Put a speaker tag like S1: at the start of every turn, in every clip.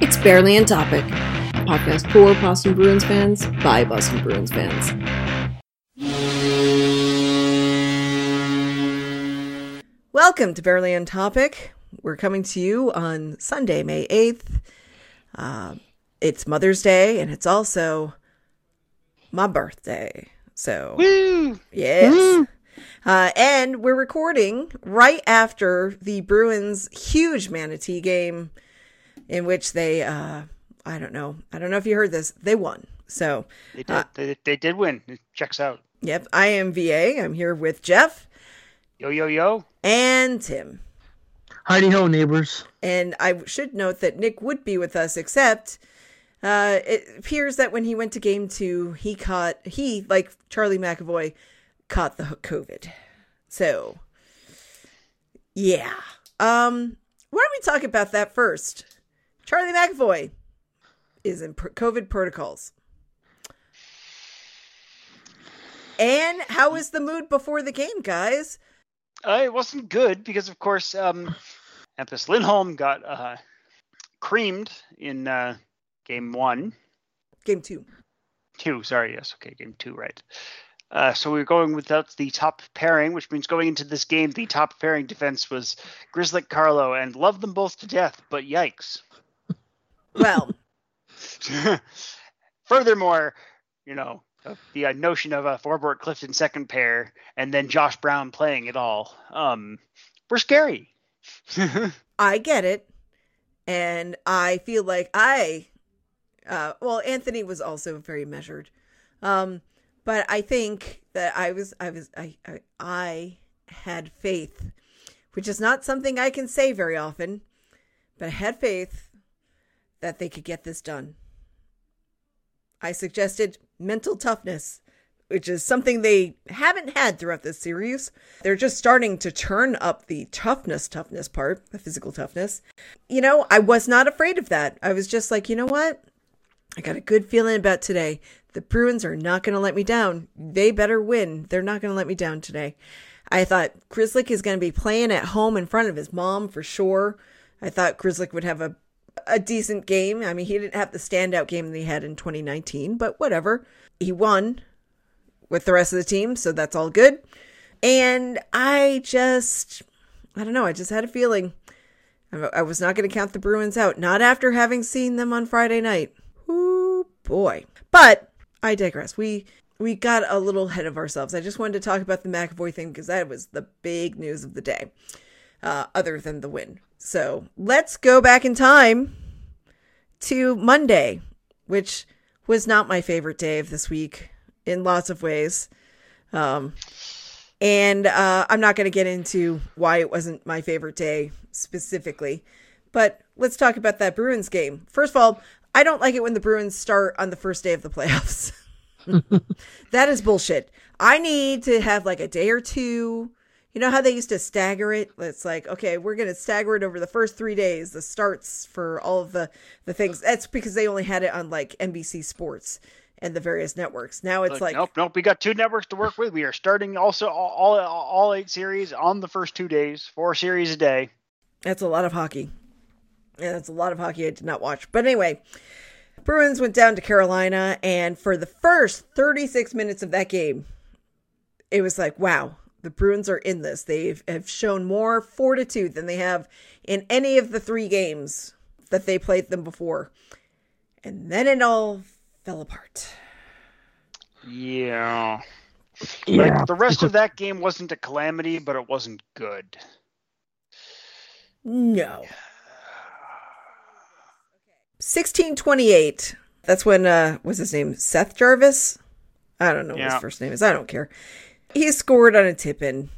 S1: It's Barely on Topic, a podcast for Boston Bruins fans by Boston Bruins fans.
S2: Welcome to Barely on Topic. We're coming to you on Sunday, May 8th. Uh, it's Mother's Day, and it's also my birthday. So,
S3: Woo!
S2: yes. Uh, and we're recording right after the Bruins' huge manatee game, in which they, uh, I don't know, I don't know if you heard this, they won. So,
S3: They did. they, they did win. It checks out.
S2: yep, I am VA. I'm here with Jeff
S3: Yo yo yo.
S2: and Tim.
S4: Heidi ho, neighbors.
S2: And I should note that Nick would be with us, except uh, it appears that when he went to game two, he caught, he, like Charlie McAvoy, caught the COVID. So, yeah. Um, why don't we talk about that first? Charlie McAvoy is in COVID protocols. And how was the mood before the game, guys?
S3: Uh, it wasn't good because, of course, um, Hampus Lindholm got uh, creamed in uh, game one,
S2: Game two.
S3: two. Sorry, yes, okay, game two, right. Uh, so we were going without the top pairing, which means going into this game, the top pairing defense was Grzelcyk Carlo, and loved them both to death. But yikes!
S2: Well,
S3: Furthermore, you know, the uh, notion of a Forbort Clifton second pair and then Josh Brown playing it all, um, were scary.
S2: I get it. And I feel like I, uh, well, Anthony was also very measured. Um, but I think that I was, I was, I, I, I had faith, which is not something I can say very often, but I had faith that they could get this done. I suggested mental toughness, which is something they haven't had throughout this series. They're just starting to turn up the toughness, toughness part, the physical toughness. You know, I was not afraid of that. I was just like, you know what? I got a good feeling about today. The Bruins are not going to let me down. They better win. They're not going to let me down today. I thought Grzelcyk is going to be playing at home in front of his mom for sure. I thought Grzelcyk would have a a decent game. I mean, he didn't have the standout game that he had in 2019, but whatever. He won with the rest of the team, so that's all good. And I just, I don't know, I just had a feeling I was not going to count the Bruins out, not after having seen them on Friday night. Ooh, boy. But I digress. We we got a little ahead of ourselves. I just wanted to talk about the McAvoy thing because that was the big news of the day, uh, other than the win. So let's go back in time to Monday, which was not my favorite day of this week in lots of ways. Um, and uh, I'm not going to get into why it wasn't my favorite day specifically, but let's talk about that Bruins game. First of all, I don't like it when the Bruins start on the first day of the playoffs. that is bullshit. I need to have like a day or two. You know how they used to stagger it? It's like, okay, we're going to stagger it over the first three days, the starts for all of the, the things. That's because they only had it on like NBC Sports and the various networks. Now it's
S3: Look,
S2: like,
S3: nope, nope. We got two networks to work with. We are starting also all, all all eight series on the first two days, four series a day.
S2: That's a lot of hockey. Yeah, that's a lot of hockey I did not watch. But anyway, Bruins went down to Carolina, and for the first 36 minutes of that game, it was like, wow, the Bruins are in this. They have shown more fortitude than they have in any of the three games that they played them before. And then it all fell apart.
S3: Yeah.
S4: Yeah.
S3: Like the rest of that game wasn't a calamity, but it wasn't good.
S2: No. 1628. That's when uh what's his name? Seth Jarvis? I don't know what his first name is. I don't care. He scored on a tip in.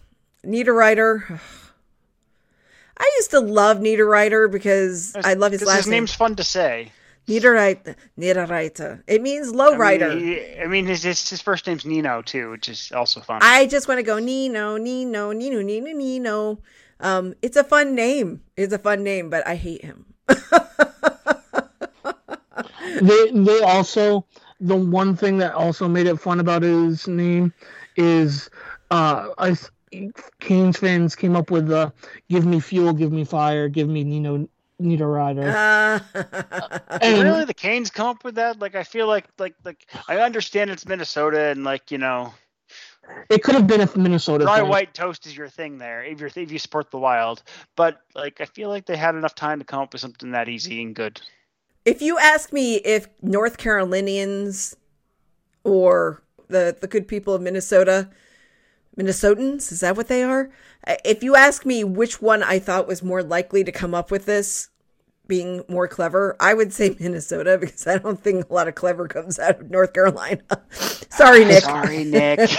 S2: Niederreiter. I used to love Niederreiter because I love his last
S3: his
S2: name.
S3: name's fun to say.
S2: Niederreiter. Niederreiter. It means low
S3: I
S2: rider.
S3: mean, he- I mean, his, his his first name's Nino too, which is also fun.
S2: I just want to go Nino, Nino, Nino, Nino, Nino. Um, it's a fun name. It's a fun name, but I hate him.
S4: they they also the one thing that also made it fun about his name is uh I Canes fans came up with the "Give me fuel, give me fire, give me Nino need a rider.
S2: Uh,
S4: And-
S3: really, the Canes come up with that? Like, I feel like, like, like I understand it's Minnesota and like you know,
S4: It could have been if Minnesota.
S3: dry
S4: thing.
S3: white toast is your thing there if you're if you support the Wild. But like, I feel like they had enough time to come up with something that easy and good.
S2: if you ask me if North Carolinians or the the good people of Minnesota, Minnesotans, is that what they are? Uh, If you ask me which one I thought was more likely to come up with this, being more clever, I would say Minnesota because I don't think a lot of clever comes out of North Carolina. Sorry, Nick.
S3: Sorry, Nick.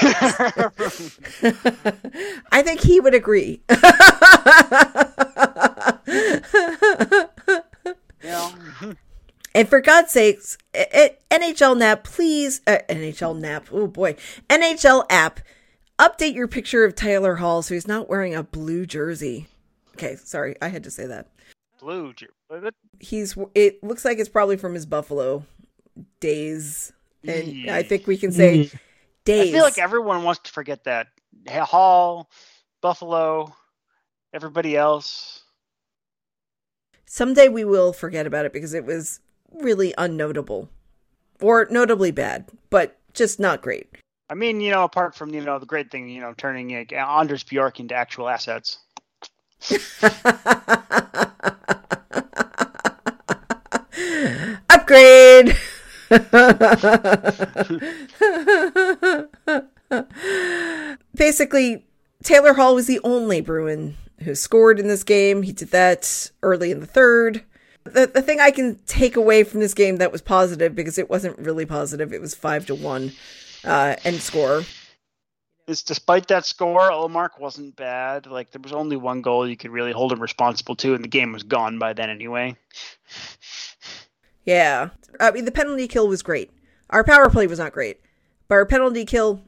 S2: I think he would agree.
S3: yeah.
S2: And for God's sakes, eh, eh, NHL Nap, please, uh, NHL Nap, oh boy, NHL app, update your picture of Taylor Hall so he's not wearing a blue jersey. Okay, sorry, I had to say that.
S3: Blue. jer- what?
S2: He's, it looks like it's probably from his Buffalo days. And I think we can say
S4: Mm.
S3: I feel like everyone wants to forget that. Hall, Buffalo, everybody else.
S2: Someday we will forget about it because it was really unnotable or notably bad, but just not great.
S3: I mean, you know, apart from you know the great thing, you know, turning uh, Anders Bjork into actual assets.
S2: Upgrade. Basically, Taylor Hall was the only Bruin who scored in this game. He did that early in the third. The, the thing I can take away from this game that was positive, because it wasn't really positive, it was five to one uh, end score.
S3: Is despite that score, Ullmark wasn't bad. Like there was only one goal you could really hold him responsible to, and the game was gone by then anyway.
S2: Yeah. I mean, the penalty kill was great. Our power play was not great, but our penalty kill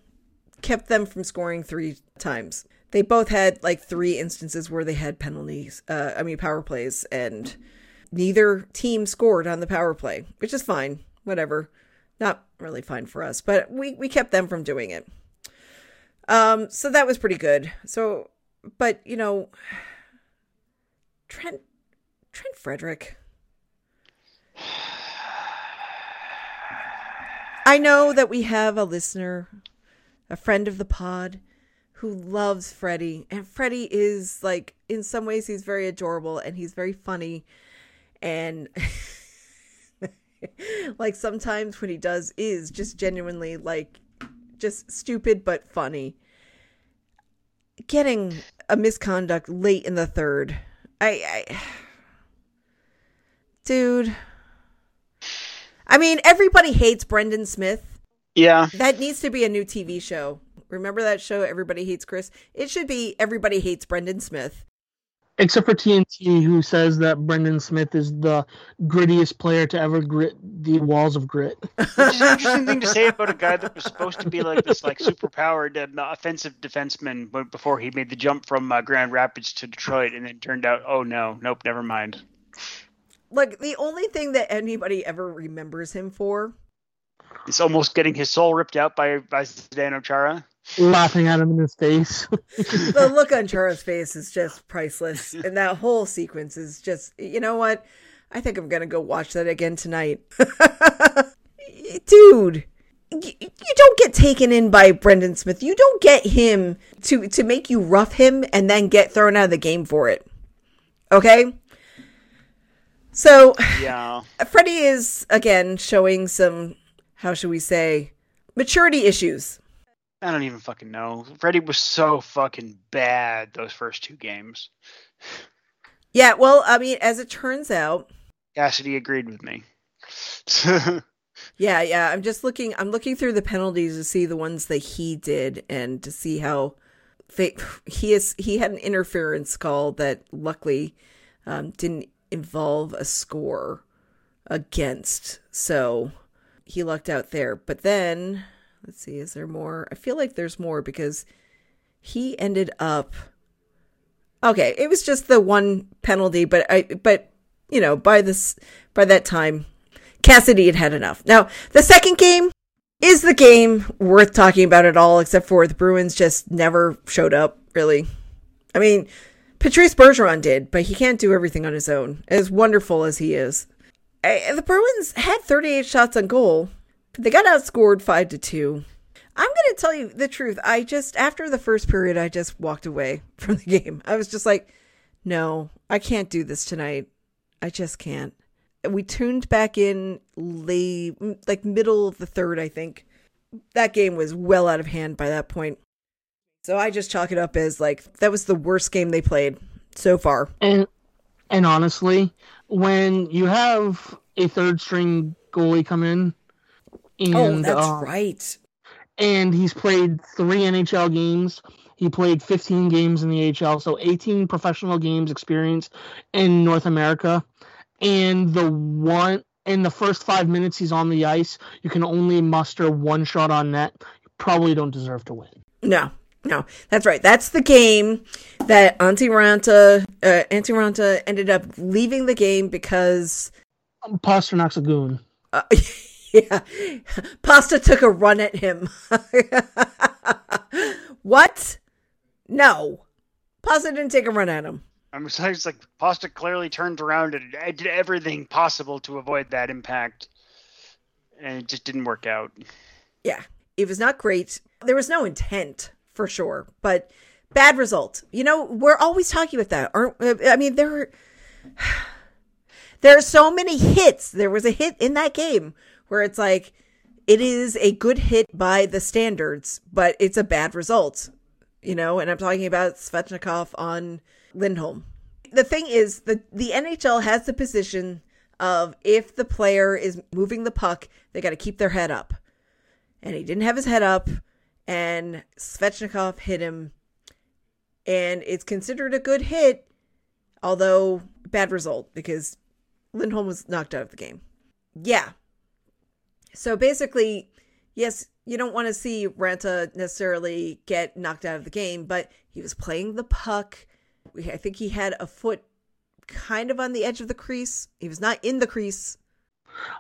S2: kept them from scoring three times. They both had like three instances where they had penalties, uh, I mean, power plays, and neither team scored on the power play, which is fine. Whatever. Not really fine for us, but we, we kept them from doing it. Um, so that was pretty good. So, but, you know, Trent, Trent Frederick. I know that we have a listener, a friend of the pod, who loves Freddie. And Freddie is like, in some ways, he's very adorable and he's very funny. And like sometimes what he does is just genuinely like just stupid but funny. Getting a misconduct late in the third. I, I dude. I mean, everybody hates Brendan Smith.
S3: Yeah,
S2: That needs to be a new TV show. Remember that show, Everybody Hates Chris? It should be Everybody Hates Brendan Smith.
S4: Except for TNT, who says that Brendan Smith is the grittiest player to ever grit the walls of grit.
S3: which is an interesting thing to say about a guy that was supposed to be like this, like super powered uh, offensive defenseman, but before he made the jump from uh, Grand Rapids to Detroit, and then turned out, oh no, nope, never mind.
S2: Like, the only thing that anybody ever remembers him for
S3: He's almost getting his soul ripped out by by Zdeno Chara.
S4: Laughing at him in his face.
S2: the look on Chara's face is just priceless, and that whole sequence is just. You know what? I think I'm gonna go watch that again tonight, dude. You don't get taken in by Brendan Smith. You don't get him to to make you rough him and then get thrown out of the game for it. Okay. So
S3: Yeah,
S2: Freddie is again showing some, how should we say, maturity issues.
S3: I don't even fucking know. Freddie was so fucking bad those first two games.
S2: Yeah, well, I mean, as it turns out,
S3: Cassidy agreed with me.
S2: Yeah, yeah. I'm just looking. I'm looking through the penalties to see the ones that he did and to see how they, he is. He had an interference call that luckily um, didn't involve a score against, so he lucked out there. But then, let's see, is there more? I feel like there's more because he ended up. Okay, it was just the one penalty, but I, but you know, by this, by that time, Cassidy had had enough. Now, the second game is the game worth talking about at all, except for the Bruins just never showed up, really. I mean, Patrice Bergeron did, but he can't do everything on his own, as wonderful as he is. I, the Bruins had 38 shots on goal, they got outscored 5 to 2. I'm going to tell you the truth. I just, after the first period, I just walked away from the game. I was just like, no, I can't do this tonight. I just can't. We tuned back in late, like middle of the third, I think. That game was well out of hand by that point. So I just chalk it up as like that was the worst game they played so far.
S4: And and honestly, when you have a third string goalie come in, and,
S2: oh, that's
S4: uh,
S2: right.
S4: And he's played three NHL games. He played 15 games in the AHL, so 18 professional games experience in North America. And the one in the first five minutes he's on the ice, you can only muster one shot on net. You probably don't deserve to win.
S2: No, no, that's right. That's the game that Antti Raanta, uh, Antti Raanta ended up leaving the game because
S4: Pastrnak's a goon.
S2: Uh, yeah, Pasta took a run at him. what? No, Pasta didn't take a run at him.
S3: I'm just like Pasta clearly turned around and did everything possible to avoid that impact, and it just didn't work out.
S2: Yeah, it was not great. There was no intent for sure, but bad result. You know, we're always talking about that, aren't? I mean, there there are so many hits. There was a hit in that game where it's like it is a good hit by the standards, but it's a bad result. You know, and I'm talking about Svechnikov on Lindholm. The thing is, the the NHL has the position of if the player is moving the puck, they got to keep their head up. And he didn't have his head up, and Svechnikov hit him, and it's considered a good hit, although bad result because Lindholm was knocked out of the game. Yeah. So basically, yes, you don't want to see Raanta necessarily get knocked out of the game, but he was playing the puck. I think he had a foot kind of on the edge of the crease. He was not in the crease.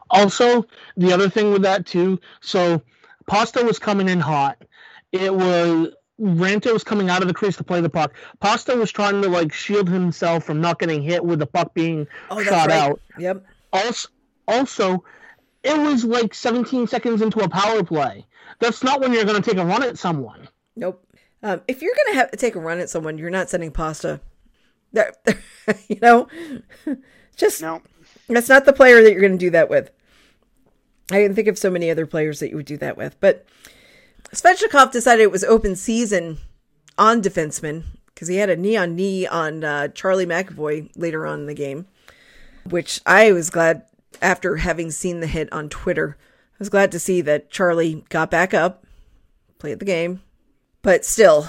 S4: Also, the other thing with that too, so Pasta was coming in hot. It was Raanta was coming out of the crease to play the puck. Pasta was trying to like shield himself from not getting hit with the puck being
S2: Oh,
S4: shot
S2: right.
S4: out.
S2: Yep.
S4: Also, also, it was like 17 seconds into a power play. That's not when you're going to take a run at someone.
S2: Nope. Um, if you're gonna have take a run at someone, you're not sending pasta. There, you know, just
S3: No,
S2: that's not the player that you're going to do that with. I can think of so many other players that you would do that with, but Svechnikov decided it was open season on defenseman because he had a knee on knee on uh, Charlie McAvoy later on in the game, which I was glad after having seen the hit on Twitter. I was glad to see that Charlie got back up, played the game, but still,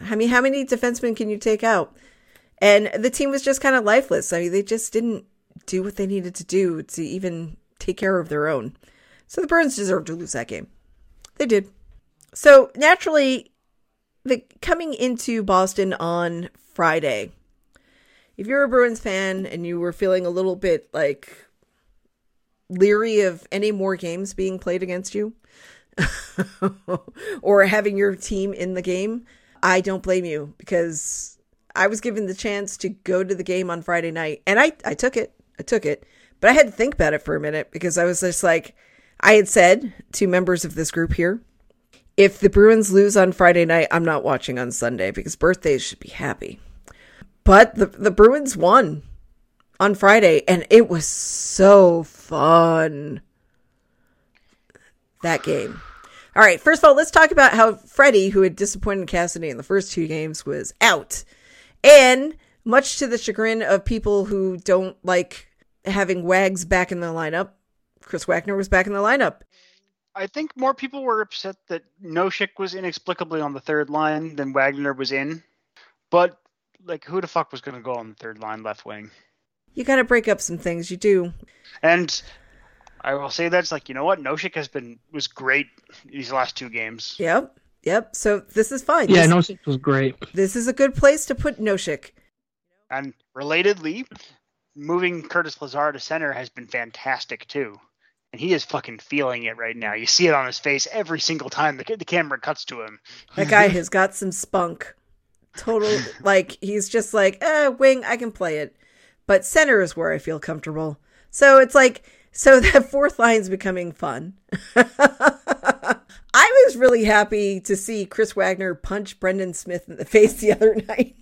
S2: I mean, how many defensemen can you take out? And the team was just kind of lifeless. I mean, they just didn't do what they needed to do to even take care of their own. So the Bruins deserved to lose that game. They did. So naturally, the coming into Boston on Friday, if you're a Bruins fan and you were feeling a little bit like leery of any more games being played against you or having your team in the game, I don't blame you because I was given the chance to go to the game on Friday night and I, I took it. I took it. But I had to think about it for a minute because I was just like, I had said to members of this group here, if the Bruins lose on Friday night, I'm not watching on Sunday because birthdays should be happy. But the the Bruins won on Friday and it was so fun. That game. All right, first of all, let's talk about how Freddie, who had disappointed Cassidy in the first two games, was out. And much to the chagrin of people who don't like having Wags back in the lineup, Chris Wagner was back in the lineup.
S3: I think more people were upset that Nosek was inexplicably on the third line than Wagner was in. But like, who the fuck was going to go on the third line left wing?
S2: You got to break up some things. You do.
S3: And I will say that's like, you know what? Nosek has been was great these last two games.
S2: Yep. Yep. So this is fine.
S4: Yeah,
S2: this,
S4: no, it was great.
S2: this is a good place to put Nosek.
S3: And relatedly, moving Curtis Lazar to center has been fantastic too. And he is fucking feeling it right now. You see it on his face every single time the, the camera cuts to him.
S2: That guy has got some spunk. total like he's just like, eh, wing, I can play it. But center is where I feel comfortable. So it's like so that fourth line's becoming fun. I was really happy to see Chris Wagner punch Brendan Smith in the face the other night.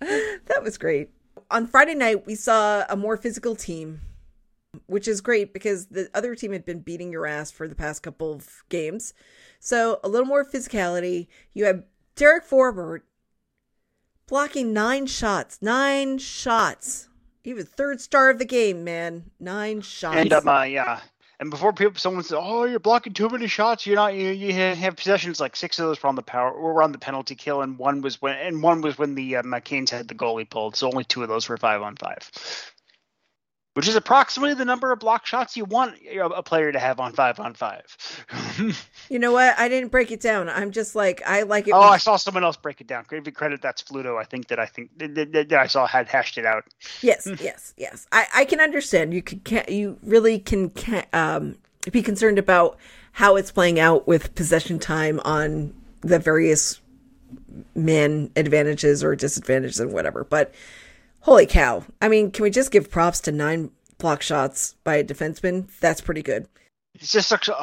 S2: that was great. On Friday night, we saw a more physical team, which is great because the other team had been beating your ass for the past couple of games. So a little more physicality. You have Derek Forbort blocking nine shots. Nine shots. He was third star of the game, man. Nine shots.
S3: And um, uh, yeah, and before people, someone says, "Oh, you're blocking too many shots. You're not. You, you have possessions like six of those were on the power, or on the penalty kill, and one was when, and one was when the uh, McCain's had the goalie pulled. So only two of those were five on five which is approximately the number of block shots you want a player to have on five on five.
S2: you know what? I didn't break it down. I'm just like I like it.
S3: Oh, when... I saw someone else break it down. Give me credit. That's Fluto. I think that I think that, I saw had hashed it out.
S2: Yes, yes, yes. I I can understand. You can can you really can, can um be concerned about how it's playing out with possession time on the various men advantages or disadvantages and whatever, but holy cow. I mean, can we just give props to nine block shots by a defenseman? That's pretty good.
S3: It's just such a,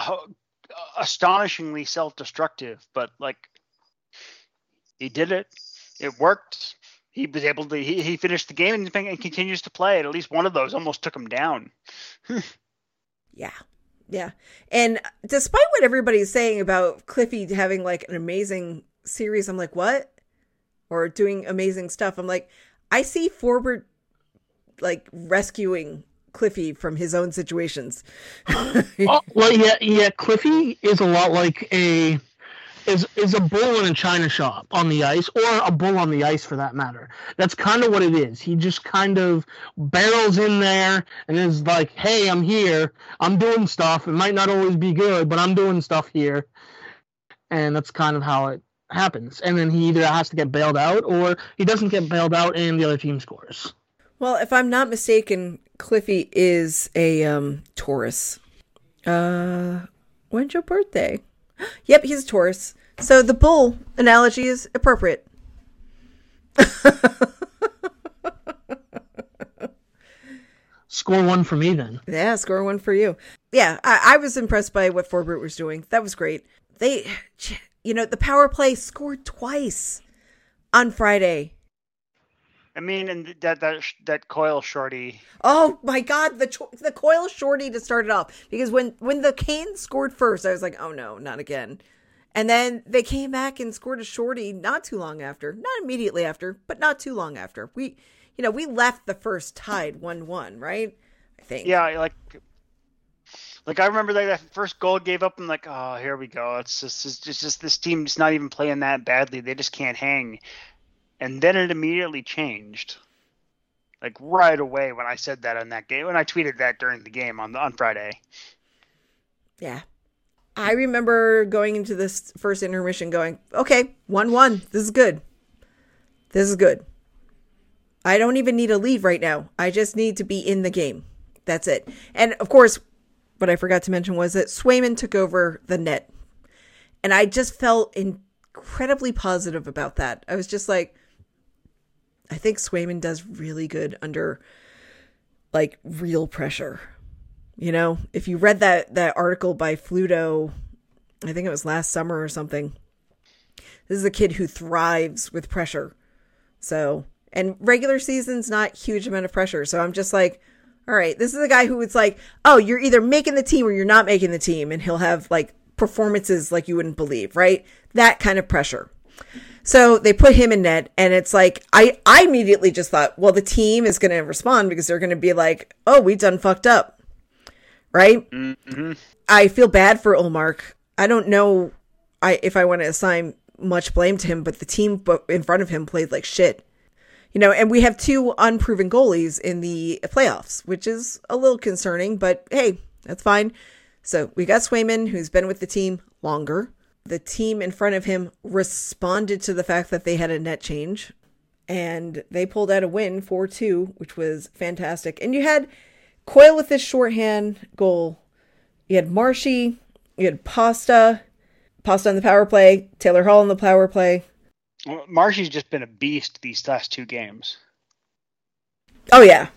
S3: astonishingly self-destructive, but like he did it. It worked. He was able to. He, he finished the game and, and continues to play. At least one of those almost took him down.
S2: yeah, yeah. And despite what everybody's saying about Cliffy having like an amazing series, I'm like, what? Or doing amazing stuff. I'm like, I see forward like rescuing Cliffy from his own situations.
S4: oh, well, yeah, yeah. Cliffy is a lot like a is is a bull in a china shop on the ice, or a bull on the ice for that matter. That's kind of what it is. He just kind of barrels in there and is like, "Hey, I'm here. I'm doing stuff. It might not always be good, but I'm doing stuff here." And that's kind of how it happens, and then he either has to get bailed out or he doesn't get bailed out, and the other team scores.
S2: Well, if I'm not mistaken, Cliffy is a um, Taurus. Uh, when's your birthday? yep, he's a Taurus. So the bull analogy is appropriate.
S4: score one for me then.
S2: Yeah, score one for you. Yeah, I, I was impressed by what Forbort was doing. That was great. They you know, the power play scored twice on Friday.
S3: I mean, and that that that Coyle shorty.
S2: Oh my God, the the Coyle shorty to start it off because when when the Canes scored first, I was like, oh no, not again. And then they came back and scored a shorty not too long after, not immediately after, but not too long after. We, you know, we left the first tied one one, right? I think.
S3: Yeah, like like I remember that, that first goal gave up. I'm like, oh, here we go. It's just, it's just, it's just this team's not even playing that badly. They just can't hang. And then it immediately changed, like right away when I said that on that game. When I tweeted that during the game on the, on Friday.
S2: Yeah, I remember going into this first intermission, going, okay, one one. This is good. This is good. I don't even need to leave right now. I just need to be in the game. That's it. And of course, what I forgot to mention was that Swayman took over the net. And I just felt incredibly positive about that. I was just like, I think Swayman does really good under like real pressure. You know, if you read that that article by Fluto, I think it was last summer or something. This is a kid who thrives with pressure. So, and regular season's not huge amount of pressure. So I'm just like, all right, this is a guy who it's like, oh, you're either making the team or you're not making the team, and he'll have like performances like you wouldn't believe, right? That kind of pressure. So they put him in net, and it's like I I immediately just thought, well, the team is going to respond because they're going to be like, oh, we done fucked up, right? Mm-hmm. I feel bad for Ullmark. I don't know, I if I want to assign much blame to him, but the team in front of him played like shit you know, and we have two unproven goalies in the playoffs, which is a little concerning, but hey, that's fine. So we got Swayman, who's been with the team longer. The team in front of him responded to the fact that they had a net change and they pulled out a win 4 2, which was fantastic. And you had Coyle with his shorthand goal. You had Marshy, you had Pasta, Pasta on the power play, Taylor Hall on the power play.
S3: Well, Marshy's just been a beast these last two games.
S2: Oh yeah,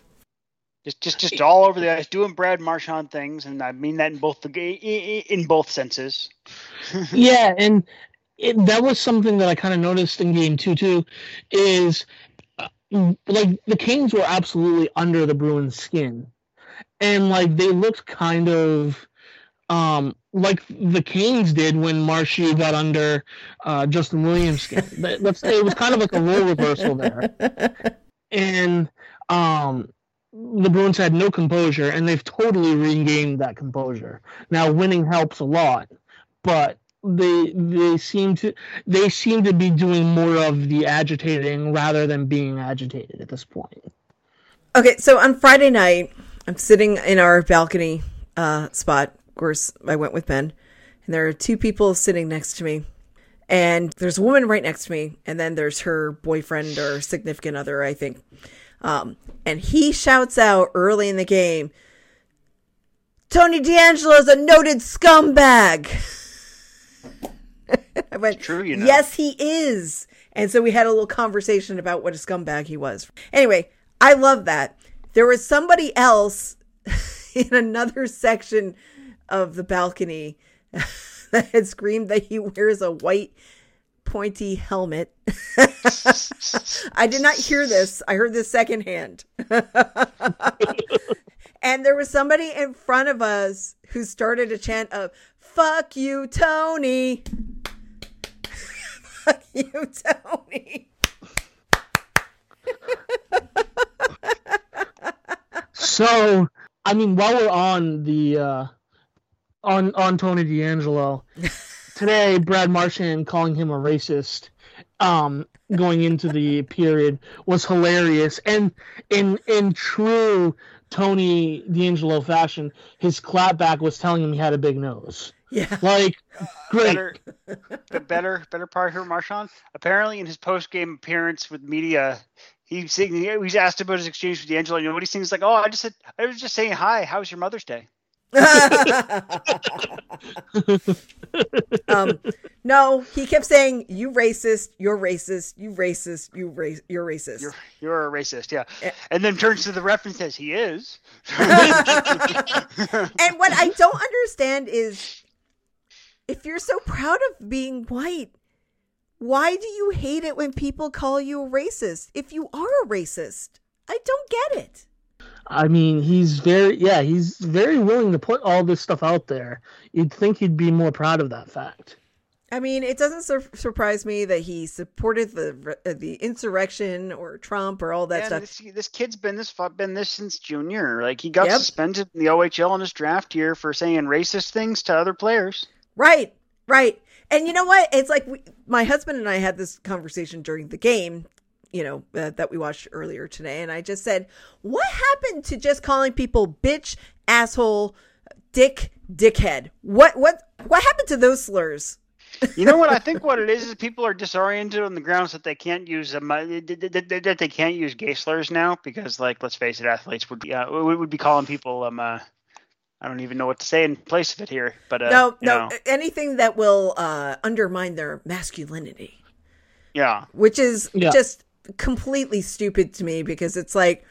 S3: Just, just, just all over the ice, doing Brad Marchand things, and I mean that in both the ga- i- i- in both senses.
S4: yeah, and it, that was something that I kind of noticed in game two too, is uh, like the Canes were absolutely under the Bruins' skin, and like they looked kind of um like the Canes did when Marshy got under uh, Justin Williams' skin. Let's say it was kind of like a role reversal there, and um the Bruins had no composure, and they've totally regained that composure. Now, winning helps a lot, but they they seem to they seem to be doing more of the agitating rather than being agitated at this point.
S2: Okay, so on Friday night, I'm sitting in our balcony uh, spot. Course, I went with Ben, and there are two people sitting next to me. And there's a woman right next to me, and then there's her boyfriend or significant other, I think. Um, and he shouts out early in the game, Tony DeAngelo is a noted scumbag. I went,
S3: true, you know.
S2: Yes, he is. And so we had a little conversation about what a scumbag he was. Anyway, I love that. There was somebody else in another section of the balcony that had screamed that he wears a white pointy helmet. I did not hear this. I heard this secondhand. and there was somebody in front of us who started a chant of "Fuck you, Tony." Fuck you, Tony.
S4: So, I mean, while we're on the uh, on on Tony DeAngelo, today Brad Marchand calling him a racist, um, going into the period was hilarious, and in in true Tony DeAngelo fashion, his clapback was telling him he had a big nose.
S2: Yeah.
S4: Like, great.
S3: better, the better, better part here, Marchand. Apparently, in his post game appearance with media, he sing, he was asked about his exchange with DeAngelo. You know what he sings like? Oh, I just said, I was just saying hi. How was your Mother's Day?
S2: um, no, he kept saying, "You racist, you're racist, you racist, you race, you're racist."
S3: You're you're a racist, yeah.
S2: Eh.
S3: And then turns to the ref and says, "He is."
S2: and what I don't understand is if you're so proud of being white, why do you hate it when people call you a racist? If you are a racist, I don't get it.
S4: I mean, he's very yeah, he's very willing to put all this stuff out there. You'd think he'd be more proud of that fact.
S2: I mean, it doesn't sur- surprise me that he supported the uh, the insurrection or Trump or all that
S3: Yeah,
S2: stuff.
S3: this, this kid's been this been this since junior. Like he got
S2: Yep.
S3: suspended in the OHL in his draft year for saying racist things to other players.
S2: Right, right. And you know what? It's like we, my husband and I had this conversation during the game, you know, uh, that we watched earlier today. And I just said, what happened to just calling people bitch, asshole, dick, dickhead? What, what, what happened to those slurs?
S3: You know what? I think what it is is people are disoriented on the grounds that they can't use um, that that- that they can't use gay slurs now because, like, let's face it, athletes would be uh, would would be calling people um uh, I don't even know what to say in place of it here, but uh,
S2: no,
S3: you
S2: no,
S3: know,
S2: anything that will uh, undermine their masculinity.
S3: yeah,
S2: which is
S4: Yeah.
S2: just completely stupid to me because it's like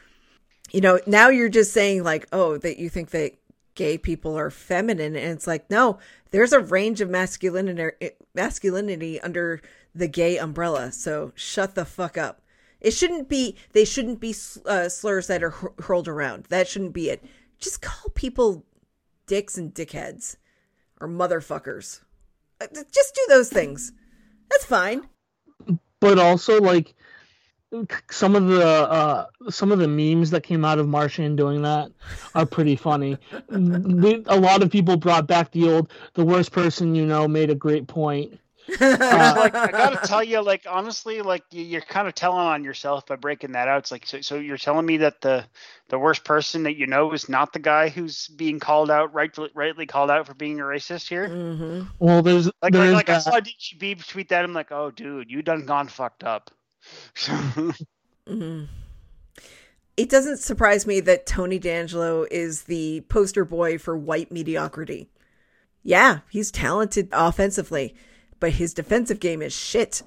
S2: you know now you're just saying like oh that you think that gay people are feminine. And it's like no there's a range of masculinity masculinity under the gay umbrella. So shut the fuck up. It shouldn't be they shouldn't be uh, slurs that are hur- hurled around. That shouldn't be it. Just call people dicks and dickheads or motherfuckers. Uh, just do those things. That's fine.
S4: But also like some of the uh, some of the memes that came out of Marchand doing that are pretty funny. We- a lot of people brought back the old "the worst person you know" made a great point.
S3: Which, like I gotta tell you, like honestly, like you, you're kind of telling on yourself by breaking that out. It's like so, so you're telling me that the the worst person that you know is not the guy who's being called out, rightly rightly called out for being a racist here.
S2: hmm
S4: Well, there's
S3: Like
S4: there
S3: like, like I
S4: that.
S3: saw DCB tweet that. I'm like, oh dude, you done gone fucked up.
S2: hmm It doesn't surprise me that Tony DeAngelo is the poster boy for white mediocrity. Yeah, he's talented offensively, but his defensive game is shit.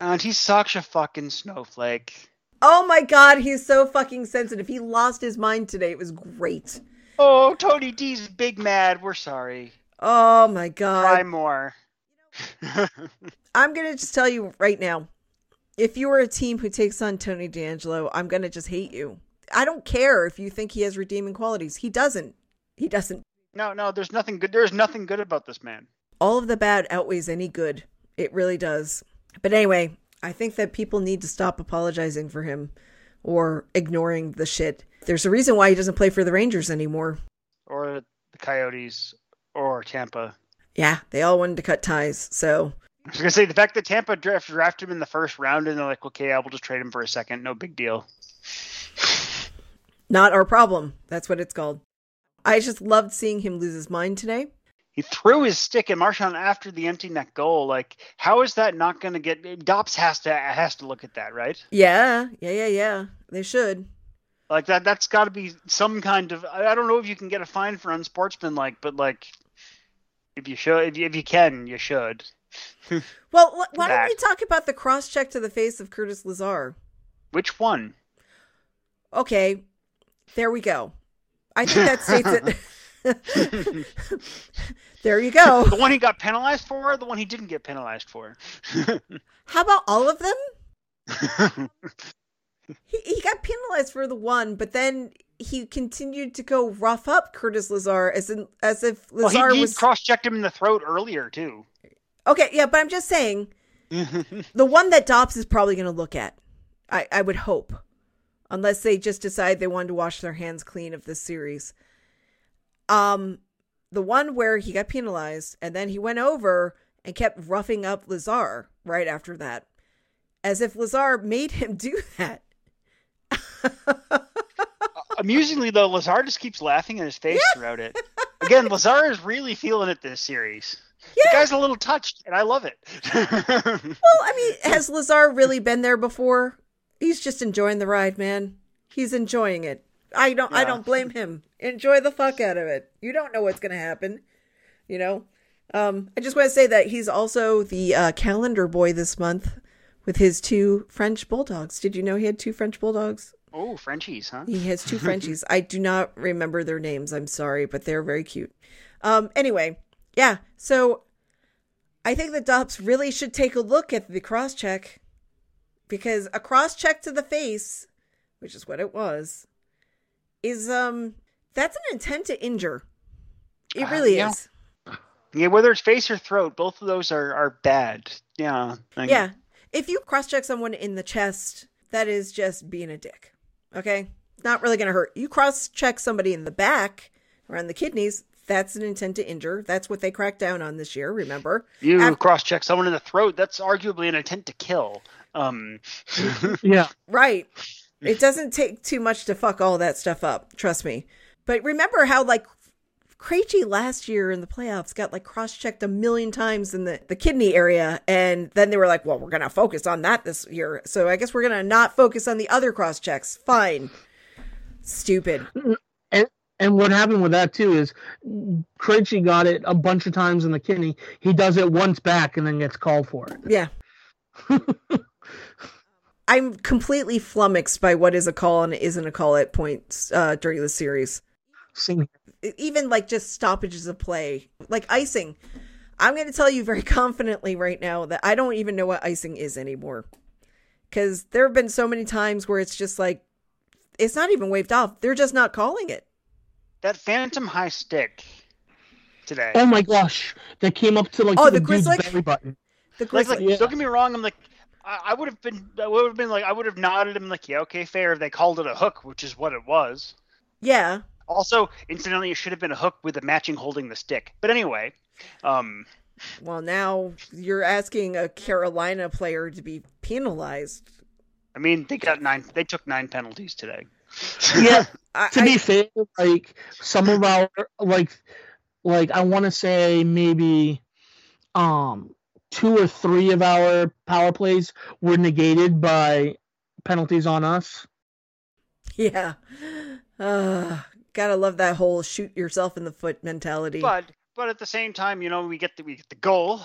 S3: And he's such a fucking snowflake.
S2: Oh my god, he's so fucking sensitive. He lost his mind today. It was great.
S3: Oh, Tony D's big mad. We're sorry.
S2: Oh my god.
S3: Try more.
S2: I'm gonna just tell you right now. If you are a team who takes on Tony DeAngelo, I'm gonna just hate you. I don't care if you think he has redeeming qualities. He doesn't. He doesn't.
S3: no, no, there's nothing good. There's nothing good about this man.
S2: All of the bad outweighs any good. It really does. But anyway, I think that people need to stop apologizing for him or ignoring the shit. There's a reason why he doesn't play for the Rangers anymore.
S3: Or the Coyotes. Or Tampa.
S2: Yeah, they all wanted to cut ties. So,
S3: I was gonna say the fact that Tampa draft, drafted him in the first round and they're like, okay, I will just trade him for a second. No big deal.
S2: not our problem. That's what it's called. I just loved seeing him lose his mind today.
S3: He threw his stick at Marchand after the empty net goal. Like, how is that not going to get? Dops has to has to look at that, right?
S2: Yeah, yeah, yeah, yeah. They should.
S3: Like that. That's got to be some kind of. I don't know if you can get a fine for unsportsmanlike, but like, if you should, if you, if you can, you should.
S2: Well, wh- why don't we talk about the cross check to the face of Curtis Lazar?
S3: Which one?
S2: Okay, there we go. I think that states it. there you go.
S3: The one he got penalized for, or the one he didn't get penalized for?
S2: How about all of them? He, he got penalized for the one, but then he continued to go rough up Curtis Lazar as in, as if
S3: well,
S2: Lazar
S3: he, he
S2: was
S3: cross-checked him in the throat earlier too.
S2: Okay. Yeah, but I'm just saying the one that Dops is probably going to look at. I I would hope, unless they just decide they wanted to wash their hands clean of this series. Um, the one where he got penalized and then he went over and kept roughing up Lazar right after that, as if Lazar made him do that.
S3: Amusingly though, Lazar just keeps laughing in his face throughout it. Again, Lazar is really feeling it this series. The guy's a little touched, and I love it.
S2: Well, I mean, has Lazar really been there before? He's just enjoying the ride, man. He's enjoying it. I don't I don't blame him. Enjoy the fuck out of it. You don't know what's going to happen, you know? Um I just want to say that he's also the uh, calendar boy this month with his two French bulldogs. Did you know he had two French bulldogs?
S3: oh, Frenchies, huh?
S2: He has two Frenchies. I do not remember their names. I'm sorry, but they're very cute. Um, anyway, yeah. So I think the Dops really should take a look at the cross check because a cross check to the face, which is what it was, is um that's an intent to injure. It
S3: Uh,
S2: really
S3: yeah.
S2: is.
S3: Yeah, whether it's face or throat, both of those are, are bad. Yeah. like-
S2: Yeah. If you cross check someone in the chest, that is just being a dick. Okay? Not really going to hurt. You cross check somebody in the back, around the kidneys, that's an intent to injure. That's what they cracked down on this year, remember?
S3: You
S2: After-
S3: cross-check someone in the throat. That's arguably an intent to kill. Um,
S4: Yeah.
S2: Right. It doesn't take too much to fuck all that stuff up, trust me. But remember how like Krejci last year in the playoffs got like cross-checked a million times in the, the kidney area and then they were like, "Well, we're going to focus on that this year." So I guess we're going to not focus on the other cross-checks. Fine. Stupid.
S4: And what happened with that too is Krejci got it a bunch of times in the kidney. He does it once back and then gets called for it.
S2: Yeah. I'm completely flummoxed by what is a call and isn't a call at points uh, during the series.
S4: Same
S2: even like just stoppages of play, like icing. I'm going to tell you very confidently right now that I don't even know what icing is anymore. Because there have been so many times where it's just like, it's not even waved off. They're just not calling it.
S3: That phantom high stick today.
S4: Oh my gosh, that came up to like
S2: Oh,
S4: to
S2: the
S4: the, dude's
S2: Grizzly?
S4: belly button.
S2: The
S3: like, like
S4: Yeah.
S3: don't get me wrong. I'm like, I, I would have been, I would have been like, I would have nodded him like, yeah, okay, fair. If they called it a hook, which is what it was.
S2: yeah.
S3: Also, incidentally, it should have been a hook with a matching holding the stick. But anyway, um,
S2: Well, now you're asking a Carolina player to be penalized.
S3: I mean, they got nine. They took nine penalties today.
S4: Yeah,
S2: I,
S4: to
S2: I-
S4: be fair, like some of our like like I want to say maybe um two or three of our power plays were negated by penalties on us.
S2: yeah. Uh, gotta love that whole shoot yourself in the foot mentality.
S3: But but at the same time, you know, we get the we get the goal,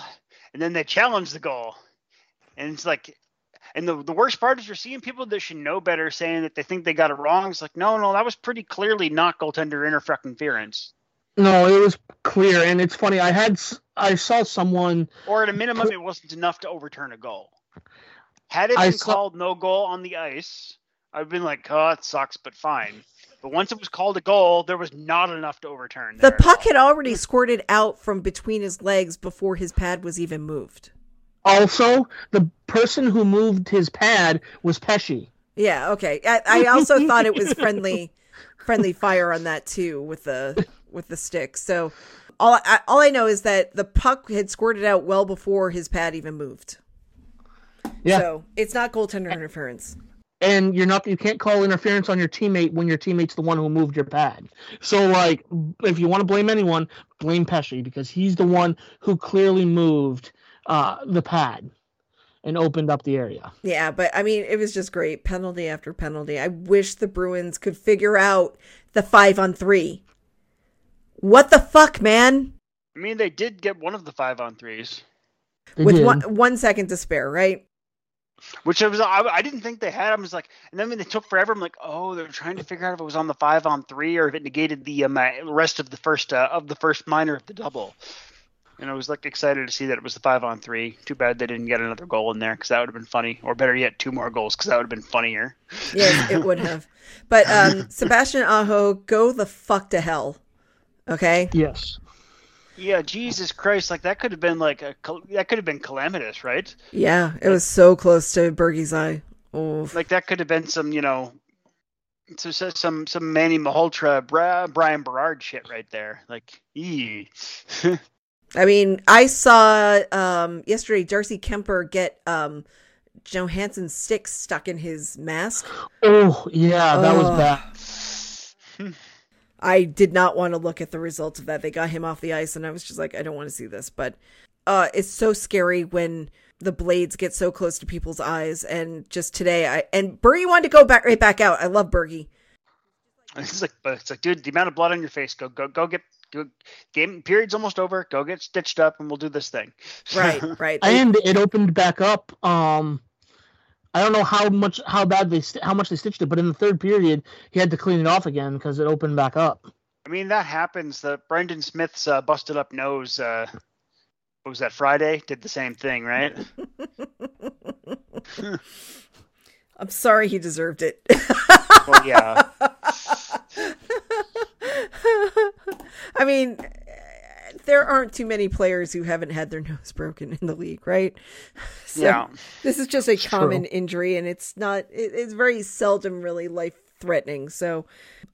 S3: and then they challenge the goal, and it's like, and the the worst part is you're seeing people that should know better saying that they think they got it wrong. It's like, no, no, that was pretty clearly not goaltender interference.
S4: No, it was clear, and it's funny. I had I saw someone,
S3: or at a minimum, it wasn't enough to overturn a goal. Had it been saw, called no goal on the ice, I've been like, oh, it sucks, but fine. But once it was called a goal, there was not enough to overturn.
S2: The puck had already squirted out from between his legs before his pad was even moved.
S4: Also, the person who moved his pad was Pesce.
S2: Yeah, okay. I, I also thought it was friendly, friendly fire on that too with the with the stick. So all I, all I know is that the puck had squirted out well before his pad even moved. Yeah. So it's not goaltender interference
S4: and you're not you can't call interference on your teammate when your teammate's the one who moved your pad. So like if you want to blame anyone, blame Pesce because he's the one who clearly moved uh, the pad and opened up the area.
S2: Yeah, but I mean it was just great penalty after penalty. I wish the Bruins could figure out the 5 on 3. What the fuck, man?
S3: I mean they did get one of the 5 on 3s.
S2: With one, one second to spare, right?
S3: Which I was, I, I didn't think they had. I was like, and then when they took forever, I'm like, oh, they're trying to figure out if it was on the five on three or if it negated the um, uh, rest of the first uh, of the first minor of the double. And I was like excited to see that it was the five on three. Too bad they didn't get another goal in there because that would have been funny, or better yet, two more goals because that would have been funnier.
S2: Yes, it would have. But um, Sebastian Aho, go the fuck to hell. Okay.
S4: Yes.
S3: Yeah, Jesus Christ! Like that could have been like a that could have been calamitous, right?
S2: Yeah, it was so close to Bergie's eye. Oh,
S3: like that could have been some, you know, some some some Manny Malhotra, Bryan Berard shit right there. Like, ee.
S2: I mean, I saw um, yesterday Darcy Kuemper get um, Johansson's stick stuck in his mask.
S4: Oh yeah, that was bad.
S2: I did not want to look at the results of that. They got him off the ice, and I was just like, I don't want to see this. But uh, it's so scary when the blades get so close to people's eyes. And just today, I and Bergie wanted to go back right back out. I love Bergie.
S3: It's like, it's like, dude, the amount of blood on your face. Go, go, go get. Go, game period's almost over. Go get stitched up, and we'll do this thing.
S2: Right, right.
S4: and it opened back up. Um, I don't know how much how bad they how much they stitched it, but in the third period he had to clean it off again because it opened back up.
S3: I mean that happens. The Brendan Smith's uh, busted up nose. Uh, what was that Friday? Did the same thing, right?
S2: I'm sorry he deserved it.
S3: well, yeah.
S2: I mean, there aren't too many players who haven't had their nose broken in the league, right? So yeah. This is just a it's common true. injury, and it's not. It, it's very seldom really life threatening. So,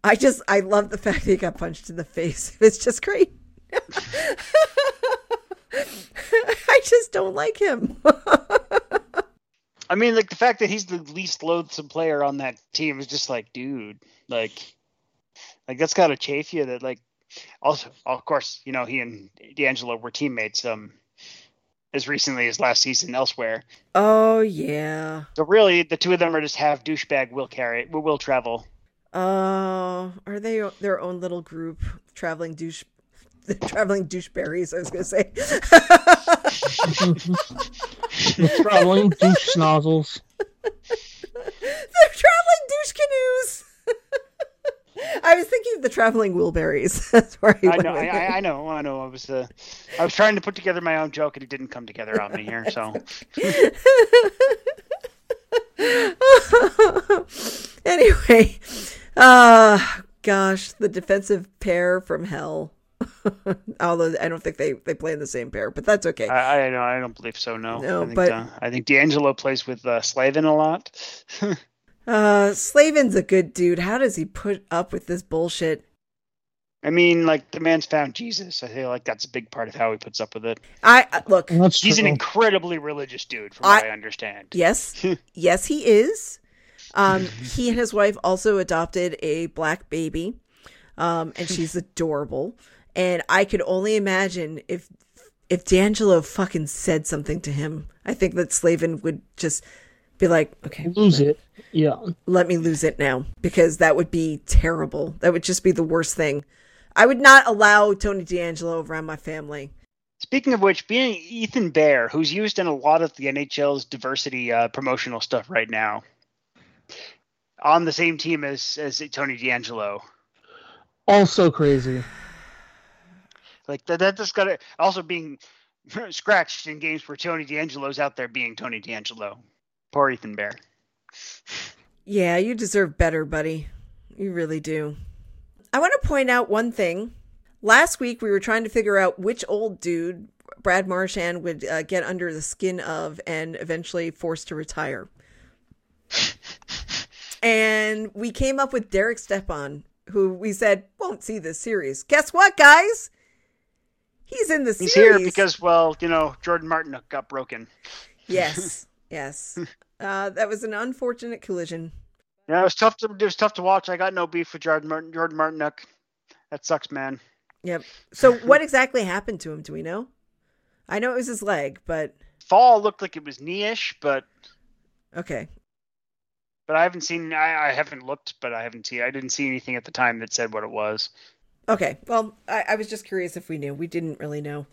S2: I just I love the fact that he got punched in the face. It's just great. I just don't like him.
S3: I mean, like the fact that he's the least loathsome player on that team is just like, dude, like, like that's gotta chafe you. That like also, of course, you know, he and DeAngelo were teammates um, as recently as last season elsewhere.
S2: Oh yeah.
S3: So really, the two of them are just half douchebag will carry We will travel.
S2: Uh, are they their own little group traveling douche? traveling doucheberries, I was gonna say.
S4: traveling douche snozzles.
S2: They're traveling douche canoes. I was thinking of the traveling Wilburys. That's where
S3: I, I know. I, I, know. I know. I was. Uh, I was trying to put together my own joke, and it didn't come together on me here. So.
S2: anyway, uh gosh, the defensive pair from hell. Although I don't think they, they play in the same pair, but that's okay.
S3: I, I know I don't believe so. No,
S2: no,
S3: I think,
S2: but
S3: uh, I think DeAngelo plays with uh, Slavin a lot.
S2: Uh, Slavin's a good dude. How does he put up with this bullshit?
S3: I mean, like the man's found Jesus. I feel like that's a big part of how he puts up with it.
S2: I uh, look.
S4: That's
S3: he's
S4: true.
S3: an incredibly religious dude, from what I, I understand.
S2: Yes, yes, he is. Um, he and his wife also adopted a black baby, um, and she's adorable. And I could only imagine if if DeAngelo fucking said something to him, I think that Slavin would just be like, okay,
S4: lose it. Yeah.
S2: Let me lose it now because that would be terrible. That would just be the worst thing. I would not allow Tony DeAngelo around my family.
S3: Speaking of which, being Ethan Bear, who's used in a lot of the NHL's diversity uh, promotional stuff right now, on the same team as as Tony DeAngelo.
S4: Also crazy.
S3: Like that, that just got to also being scratched in games where Tony DeAngelo's out there being Tony DeAngelo. Poor Ethan Bear.
S2: Yeah, you deserve better, buddy. You really do. I want to point out one thing. Last week we were trying to figure out which old dude Brad Marchand would uh, get under the skin of and eventually forced to retire. and we came up with Derek Stepan, who we said won't see this series. Guess what, guys? He's in the
S3: He's
S2: series.
S3: He's here because, well, you know, Jordan Martin got broken.
S2: yes, yes. Uh, that was an unfortunate collision.
S3: Yeah, it was tough to it was tough to watch. I got no beef with Jordan Martin. Jordan Martinook. That sucks, man.
S2: Yep. So what exactly happened to him? Do we know? I know it was his leg, but
S3: Fall looked like it was knee-ish, but
S2: okay.
S3: but I haven't seen. I, I haven't looked, but I haven't seen. I didn't see anything at the time that said what it was.
S2: Okay. Well, I, I was just curious if we knew. We didn't really know.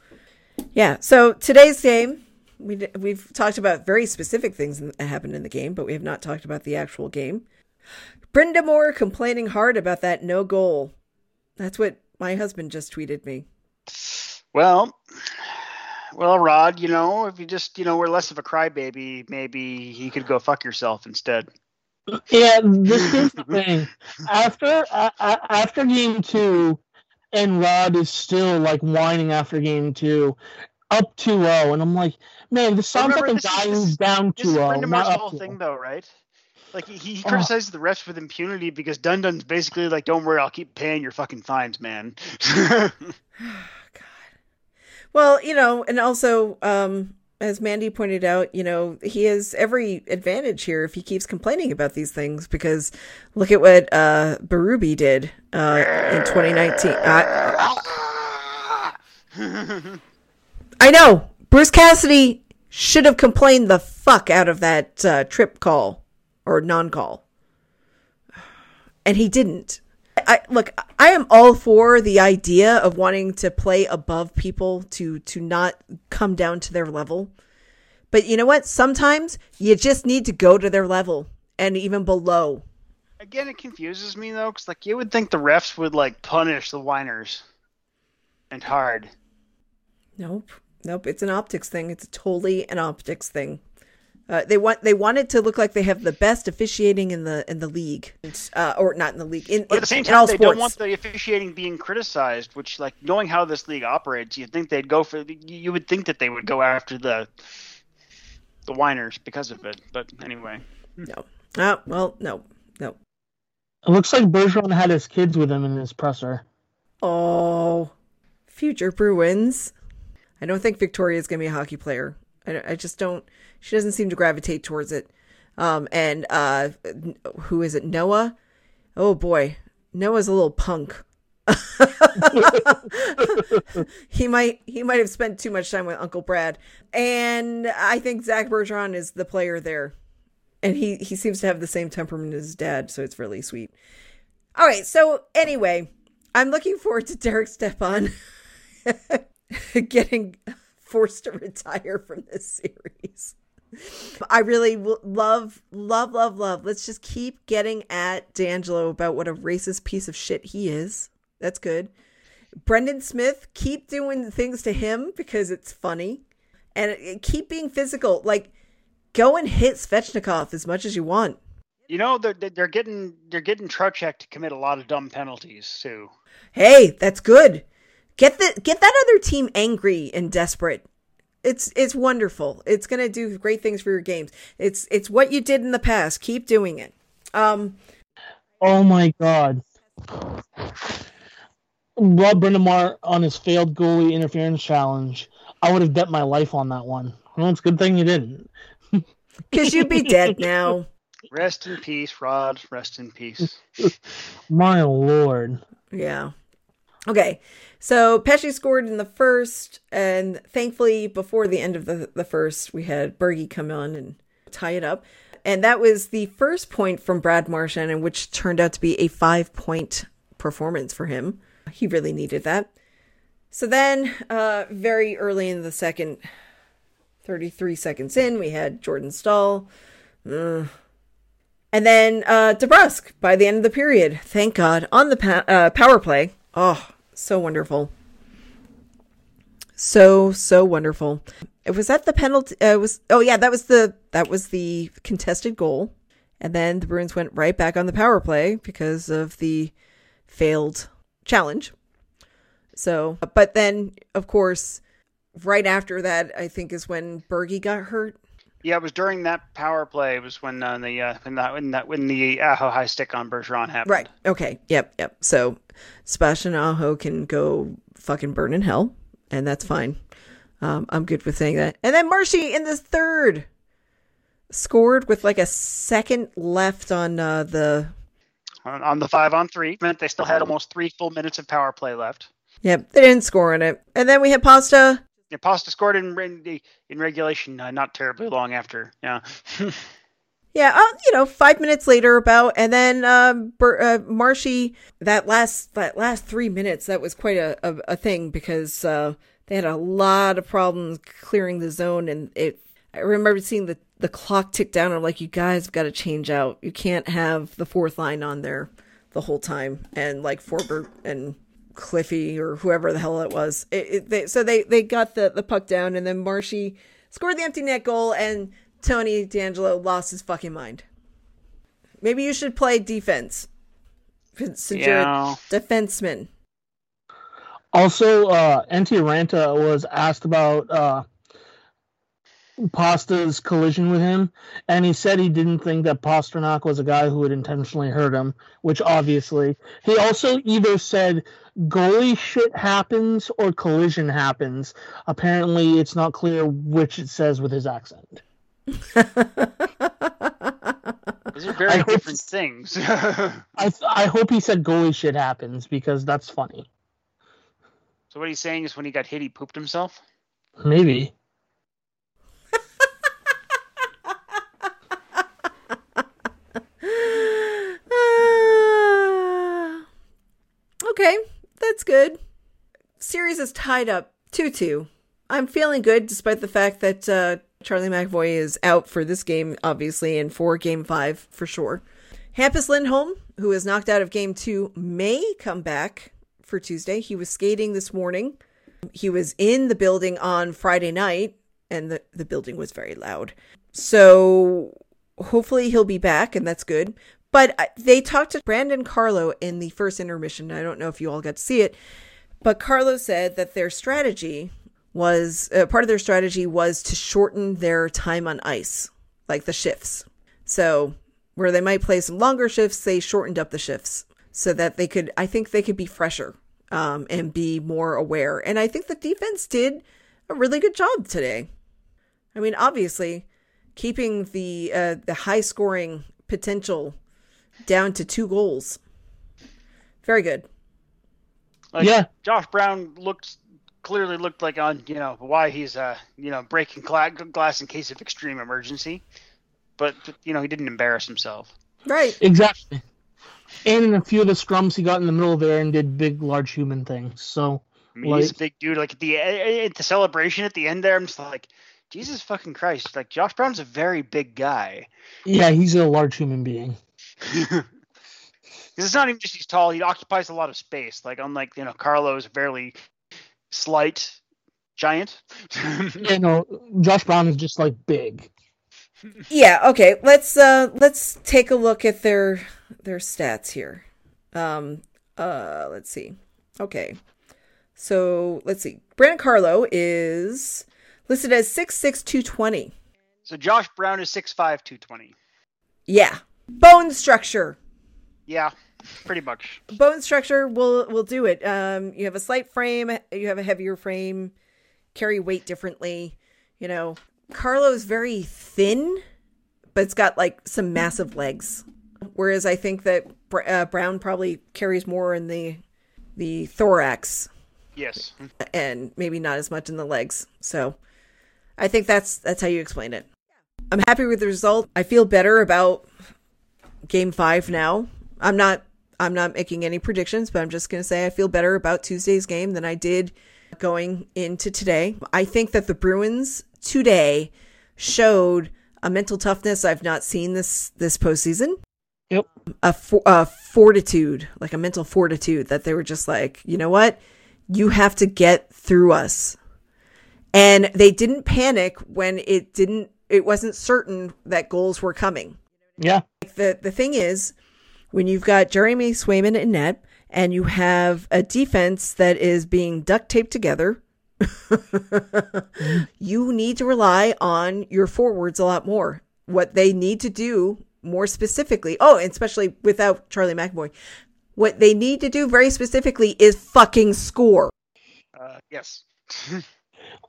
S2: Yeah. So today's game, we d- we've talked about very specific things that happened in the game, but we have not talked about the actual game. Brind'Amour complaining hard about that no goal. That's what my husband just tweeted me.
S3: Well, well, Rod, you know, if you just you know were less of a crybaby, maybe you could go fuck yourself instead.
S4: Yeah, this is the thing. After uh, after game two, and Rod is still like whining after game two, up 2-0, and I'm like, man, this sounds
S3: Remember,
S4: like a guy who's down
S3: This is
S4: 2-0,
S3: Brendan
S4: not
S3: Moore's
S4: up
S3: whole
S4: 2-0.
S3: thing, though, right? Like he, he
S4: Oh.
S3: criticizes the refs with impunity because Dundon's basically like, "Don't worry, I'll keep paying your fucking fines, man." God.
S2: Well, you know, and also, um, as Mandy pointed out, you know, he has every advantage here if he keeps complaining about these things because look at what uh, Berube did uh, in 2019. I, I know Bruce Cassidy should have complained the fuck out of that uh, trip call or non-call, and he didn't. I look. I am all for the idea of wanting to play above people to to not come down to their level. But you know what? Sometimes you just need to go to their level and even below.
S3: Again, it confuses me though, because like you would think the refs would like punish the whiners, and hard.
S2: Nope. Nope. It's an optics thing. It's totally an optics thing. Uh, they want they want it to look like they have the best officiating in the in the league, uh, or not in the league. In,
S3: But at the same
S2: in
S3: time,
S2: all
S3: they
S2: sports.
S3: don't want the officiating being criticized. Which, like, knowing how this league operates, you'd think they'd go for. You would think that they would go after the the whiners because of it. But anyway,
S2: no. Oh, well, no, no.
S4: It looks like Bergeron had his kids with him in his presser.
S2: Oh, future Bruins. I don't think Victoria is gonna be a hockey player. I, I just don't. She doesn't seem to gravitate towards it. Um, and uh, who is it? Noah. Oh boy, Noah's a little punk. he might he might have spent too much time with Uncle Brad, and I think Zach Bergeron is the player there, and he he seems to have the same temperament as his dad, so it's really sweet. All right, so anyway, I'm looking forward to Derek Stepan getting forced to retire from this series. I really w- love, love, love, love. Let's just keep getting at DeAngelo about what a racist piece of shit he is. That's good. Brendan Smith, keep doing things to him because it's funny. And uh, keep being physical. Like, go and hit Svechnikov as much as you want.
S3: you know they're they're getting they're getting Trocheck to commit a lot of dumb penalties too.
S2: Hey, that's good. Get the get that other team angry and desperate. It's it's wonderful. It's gonna do great things for your games. It's it's what you did in the past. Keep doing it. Um,
S4: Oh my god. Rob Brind'Amour on his failed goalie interference challenge. I would have bet my life on that one. Well, it's a good thing you didn't.
S2: because you'd be dead now.
S3: Rest in peace, Rod. Rest in peace.
S4: My lord.
S2: Yeah. Okay. So Pesce scored in the first, and thankfully, before the end of the, the first, we had Bergie come on and tie it up. And that was the first point from Brad Marchand, and which turned out to be a five point performance for him. He really needed that. So then, uh, very early in the second, 33 seconds in, we had Jordan Staal. Ugh. And then uh, DeBrusk by the end of the period. Thank God. On the pa- uh, power play. Oh, so wonderful. So, so wonderful. It was that the penalty. Uh, was oh yeah, that was the that was the contested goal, and then the Bruins went right back on the power play because of the failed challenge. So, but then of course, right after that, I think is when Bergie got hurt.
S3: Yeah, it was during that power play. It was when uh, the uh, when that when that when the Aho high stick on Bergeron happened.
S2: Right. Okay. Yep. Yep. So Sebastian Aho can go fucking burn in hell, and that's fine. Um, I'm good with saying that. And then Marshy in the third scored with like a second left on uh, the.
S3: On, on the five on three, meant they still had almost three full minutes of power play left.
S2: Yep, they didn't score on it. And then we had Pasta.
S3: Yeah, Pasta scored in in, regulation, uh, not terribly long after. Yeah.
S2: Yeah, uh, you know, five minutes later, about, and then um, uh, Marshy. That last that last three minutes, that was quite a a, a thing because uh, they had a lot of problems clearing the zone, and it. I remember seeing the the clock tick down. I'm like, you guys have got to change out. You can't have the fourth line on there the whole time, and like Forbort and Cliffy or whoever the hell it was. It, it, they, so they they got the the puck down, and then Marshy scored the empty net goal, and Tony DeAngelo lost his fucking mind. Maybe you should play defense since you're a defenseman.
S4: Also, uh, Antti Raanta was asked about uh, Pasta's collision with him, and he said he didn't think that Pastrnak was a guy who would intentionally hurt him, which obviously. He also either said goalie shit happens or collision happens. Apparently, it's not clear which it says with his accent.
S3: Those are very
S4: I
S3: different things.
S4: I th- I hope he said goalie shit happens because that's funny.
S3: so what he's saying is when he got hit, he pooped himself.
S4: Maybe.
S2: Ah. okay, that's good. Series is tied up 2 2. I'm feeling good despite the fact that uh, Charlie McAvoy is out for this game, obviously, and for game five for sure. Hampus Lindholm, who is knocked out of game two, may come back for Tuesday. He was skating this morning. He was in the building on Friday night, and the, the building was very loud. So hopefully he'll be back, and that's good. But they talked to Brandon Carlo in the first intermission. I don't know if you all got to see it, but Carlo said that their strategy was uh, part of their strategy was to shorten their time on ice, like the shifts. So where they might play some longer shifts, they shortened up the shifts so that they could. I think they could be fresher um, and be more aware. And I think the defense did a really good job today. I mean, obviously, keeping the uh, the high scoring potential down to two goals. Very good.
S3: Like,
S4: Yeah.
S3: Josh Brown looked clearly looked like on you know why he's uh you know breaking gla- glass in case of extreme emergency, but you know he didn't embarrass himself.
S2: Right.
S4: Exactly. And in a few of the scrums, he got in the middle there and did big, large human things. So,
S3: I mean, he's a big dude. Like at the at the celebration at the end there, I'm just like, Jesus fucking Christ! Like Josh Brown's a very big guy.
S4: yeah, he's a large human being.
S3: Because it's not even just he's tall; he occupies a lot of space. Like unlike you know Carlo is a fairly slight giant.
S4: You know, Josh Brown is just like big.
S2: Yeah, okay. Let's uh let's take a look at their their stats here. Um uh let's see. Okay. So, let's see. Brandon Carlo is listed as six six two twenty.
S3: so Josh Brown is six five two twenty.
S2: Yeah. Bone structure.
S3: Yeah, pretty much.
S2: Bone structure will will do it. Um you have a slight frame, you have a heavier frame, carry weight differently, you know. Carlo is very thin, but it's got like some massive legs. Whereas I think that Br- uh, Brown probably carries more in the the thorax
S3: Yes.
S2: and maybe not as much in the legs. So I think that's that's how you explain it. I'm happy with the result. I feel better about game 5 now. I'm not I'm not making any predictions, but I'm just going to say I feel better about Tuesday's game than I did going into today. I think that the Bruins today showed a mental toughness I've not seen this this postseason.
S4: Yep.
S2: A, for, a fortitude, like a mental fortitude that they were just like, you know what? You have to get through us. And they didn't panic when it didn't it wasn't certain that goals were coming.
S4: Yeah.
S2: The the thing is, when you've got Jeremy Swayman in net and you have a defense that is being duct taped together, you need to rely on your forwards a lot more. What they need to do more specifically, oh, and especially without Charlie McAvoy, what they need to do very specifically is fucking score.
S3: Uh, yes.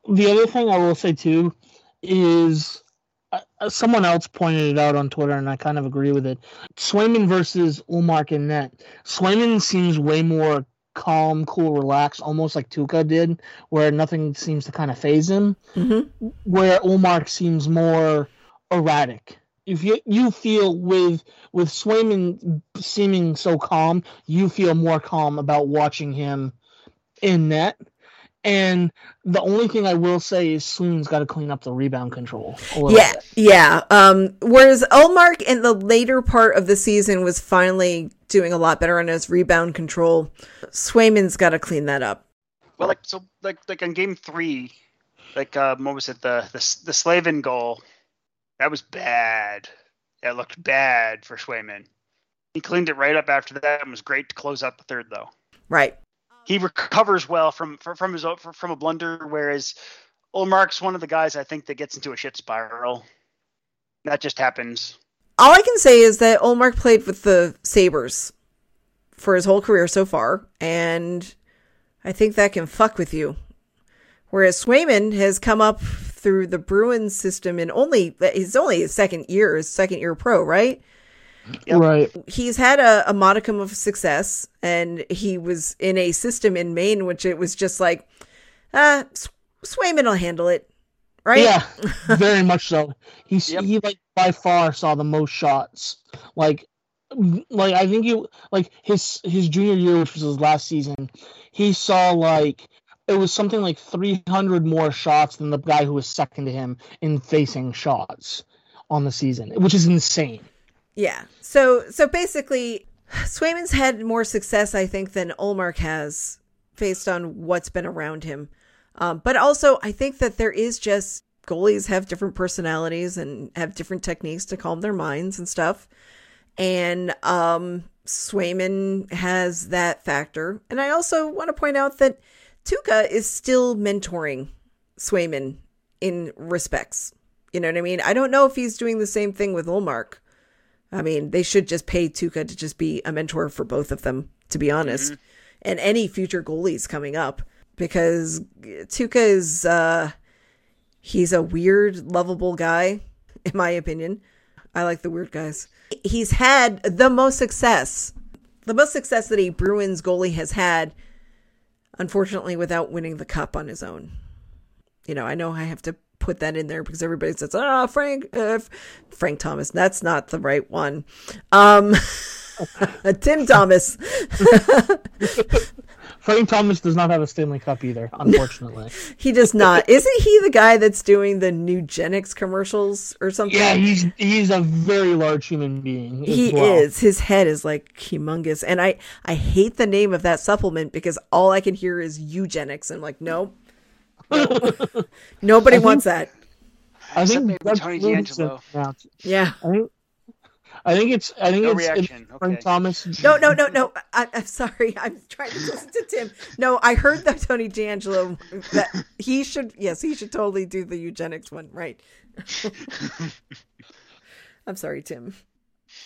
S4: the other thing I will say too is someone else pointed it out on Twitter, and I kind of agree with it. Swayman versus Ullmark in net. Swayman seems way more calm, cool, relaxed, almost like Tuukka did, where nothing seems to kind of phase him.
S2: Mm-hmm.
S4: Where Ullmark seems more erratic. If you you feel with with Swayman seeming so calm, you feel more calm about watching him in net. And the only thing I will say is Swoon's got to clean up the rebound control.
S2: Yeah, bit. yeah. Um, whereas Ullmark in the later part of the season was finally doing a lot better on his rebound control. Swayman's got to clean that up.
S3: Well, like so, like like on game three, like uh, what was it? The the the Slavin goal that was bad. That looked bad for Swayman. He cleaned it right up after that and was great to close out the third, though.
S2: Right
S3: he recovers well from from his from a blunder, whereas Ullmark's one of the guys I think that gets into a shit spiral. That just happens.
S2: All I can say is that Ullmark played with the Sabres for his whole career so far, and I think that can fuck with you. Whereas Swayman has come up through the Bruins system in only he's only his second year, his second year pro, right?
S4: Yep. Right.
S2: He's had a, a, modicum of success, and he was in a system in Maine, which it was just like, uh, Swayman will handle it, right?
S4: Yeah, very much so. He's yep. he like by far saw the most shots. Like, like I think he like his his junior year, which was his last season, he saw like it was something like 300 more shots than the guy who was second to him in facing shots on the season, which is insane.
S2: Yeah. So so basically, Swayman's had more success, I think, than Ullmark has, based on what's been around him. Um, but also, I think that there is just goalies have different personalities and have different techniques to calm their minds and stuff. And um, Swayman has that factor. And I also want to point out that Tuukka is still mentoring Swayman in respects. You know what I mean? I don't know if he's doing the same thing with Ullmark. I mean, they should just pay Tuukka to just be a mentor for both of them, to be honest, mm-hmm. and any future goalies coming up because Tuukka is uh, he's a weird, lovable guy, in my opinion. I like the weird guys. He's had the most success, the most success that a Bruins goalie has had, unfortunately, without winning the cup on his own. You know, I know I have to put that in there because everybody says, "Oh, Frank, uh, Frank Thomas." That's not the right one. Um, Tim Thomas.
S4: Frank Thomas does not have a Stanley Cup either, unfortunately.
S2: he does not. Isn't he the guy that's doing the Nugenix commercials or something?
S4: Yeah, he's he's a very large human being.
S2: He
S4: well.
S2: is. His head is like humongous, and I I hate the name of that supplement because all I can hear is eugenics. I'm like, nope. Nobody think, wants that.
S3: I think Tony DeAngelo.
S2: Yeah.
S4: I think, I think it's. I think
S3: no
S4: it's,
S3: reaction.
S4: it's Frank Thomas.
S2: No, no, no, no. I, am sorry. I'm trying to listen to Tim. No, I heard that Tony DeAngelo that he should. Yes, he should totally do the eugenics one. Right. I'm sorry, Tim.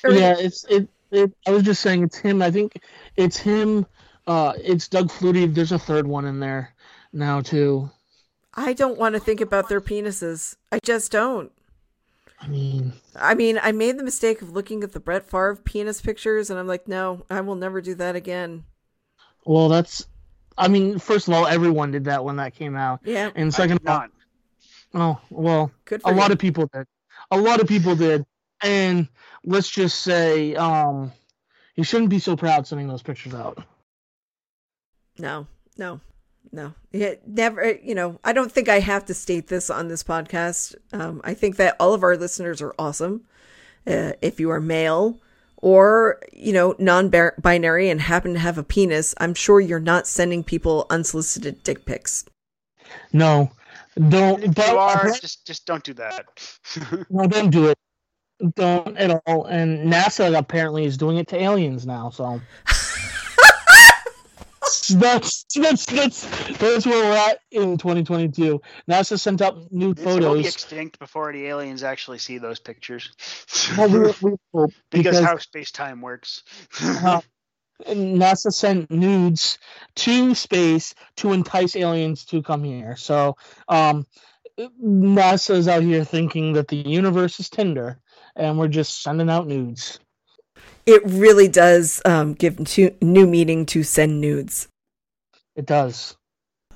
S4: yeah, it's it, it. I was just saying it's him. I think it's him. Uh, it's Doug Flutie. There's a third one in there now too.
S2: I don't want to think about their penises. I just don't.
S4: I mean,
S2: I mean, I made the mistake of looking at the Brett Favre penis pictures, and I'm like, no, I will never do that again.
S4: Well, that's. I mean, first of all, everyone did that when that came out.
S2: Yeah.
S4: And second of all, oh well,
S2: Good
S4: a
S2: you.
S4: lot of people did. A lot of people did, and let's just say, um, He shouldn't be so proud sending those pictures out.
S2: No, no, no. It never, you know, I don't think I have to state this on this podcast. Um, I think that all of our listeners are awesome. Uh, if you are male or, you know, non binary and happen to have a penis, I'm sure you're not sending people unsolicited dick pics.
S4: No, don't.
S3: If
S4: but,
S3: you are, just just don't do that.
S4: no, don't do it. Don't at all. And NASA apparently is doing it to aliens now. So that's that's that's that's where we're at in 2022. NASA sent out new
S3: It's will be
S4: photos.
S3: extinct before the aliens actually see those pictures.
S4: Well, we, we hope,
S3: because,
S4: because
S3: how space time works.
S4: uh, NASA sent nudes to space to entice aliens to come here. So um, NASA's out here thinking that the universe is Tinder, and we're just sending out nudes.
S2: It really does um, give new meaning to send nudes.
S4: It does.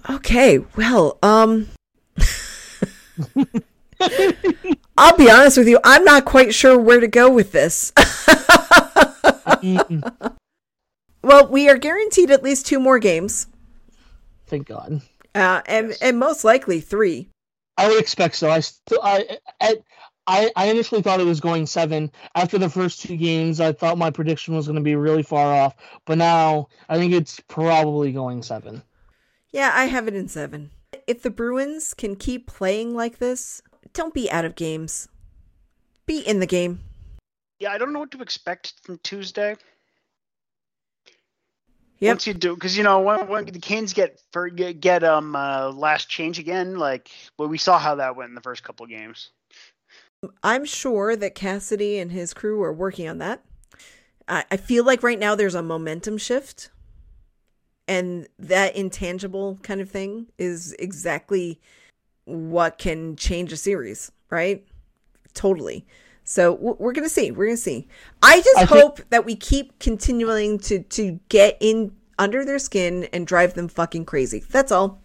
S2: Okay, well, um, I'll be honest with you, I'm not quite sure where to go with this. Well, we are guaranteed at least two more games,
S4: Thank God.
S2: uh, and
S3: Yes.
S2: and most likely three.
S4: I would expect so. I still, I, I, I I initially thought it was going seven. After the first two games, I thought my prediction was going to be really far off. But now I think it's probably going seven.
S2: Yeah, I have it in seven. If the Bruins can keep playing like this, don't be out of games. Be in the game.
S3: yeah, I don't know what to expect from Tuesday.
S2: Yep.
S3: Once you do, because you know when, when the Canes get for get, get um uh, last change again, like well, we saw how that went in the first couple games.
S2: I'm sure that Cassidy and his crew are working on that. I, I feel like right now there's a momentum shift. And that intangible kind of thing is exactly what can change a series, right? Totally. So we're going to see. We're going to see. I just
S4: I think-
S2: hope that we keep continuing to, to get in under their skin and drive them fucking crazy. That's all.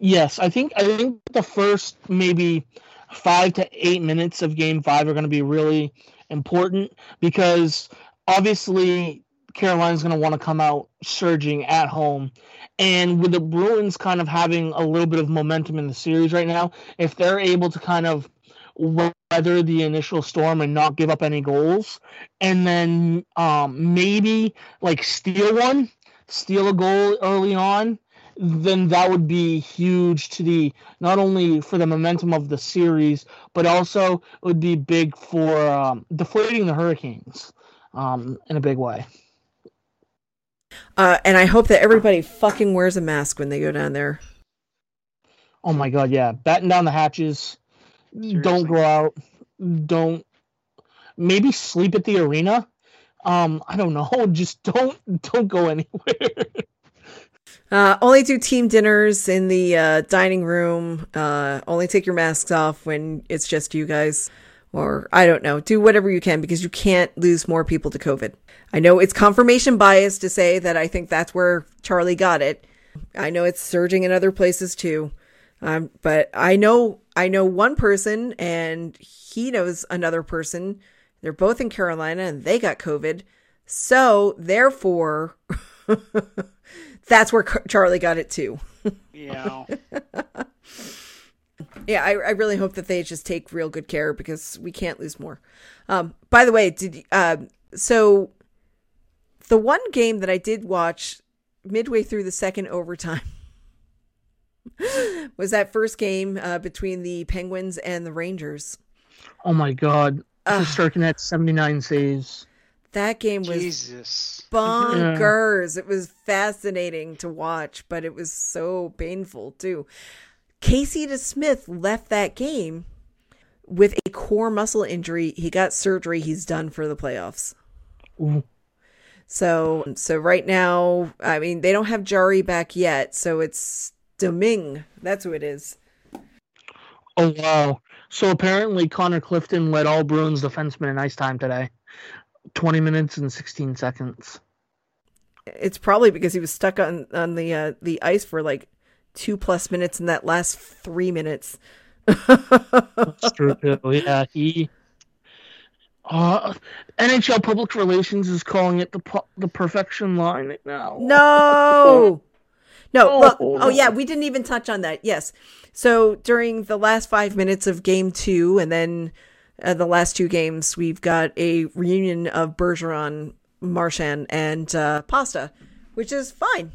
S4: Yes, I think I think the first maybe five to eight minutes of Game Five are going to be really important because obviously Carolina's going to want to come out surging at home, and with the Bruins kind of having a little bit of momentum in the series right now, if they're able to kind of weather the initial storm and not give up any goals, and then um, maybe like steal one, steal a goal early on, then that would be huge to the not only for the momentum of the series, but also it would be big for um, deflating the Hurricanes um, in a big way.
S2: Uh, and I hope that everybody fucking wears a mask when they go down there.
S4: Oh my god, yeah, batten down the hatches.
S3: Seriously.
S4: Don't go out. Don't maybe sleep at the arena. Um, I don't know. Just don't don't go anywhere.
S2: Uh, only do team dinners in the uh, dining room. Uh, only take your masks off when it's just you guys. Or I don't know. Do whatever you can because you can't lose more people to COVID. I know it's confirmation bias to say that I think that's where Charlie got it. I know it's surging in other places too. Um, but I know I know one person and he knows another person. They're both in Carolina and they got COVID. So therefore, that's where Charlie got it too.
S3: You know,
S2: Yeah, I, I really hope that they just take real good care because we can't lose more. Um, by the way, did uh, so the one game that I did watch midway through the second overtime was that first game uh, between the Penguins and the Rangers.
S4: oh my god,
S2: Ugh.
S4: Shesterkin had seventy nine saves.
S2: That game was
S3: Jesus.
S2: bonkers. It was fascinating to watch, but it was so painful too. Casey DeSmith left that game with a core muscle injury. He got surgery. He's done for the playoffs.
S4: Ooh.
S2: So, so right now, I mean, they don't have Jarry back yet, so it's Domingue. That's who it is.
S4: Oh wow! So apparently Connor Clifton led all Bruins defensemen in ice time today. Twenty minutes and sixteen seconds.
S2: It's probably because he was stuck on on the uh, the ice for like two plus minutes in that last three minutes.
S4: That's true too. Yeah, he. Uh, NHL Public Relations is calling it the the perfection line now.
S2: No. No,
S4: Oh.
S2: look. Oh, yeah, we didn't even touch on that. Yes. So during the last five minutes of game two, and then uh, the last two games, we've got a reunion of Bergeron, Marchand, and uh, Pasta, which is fine.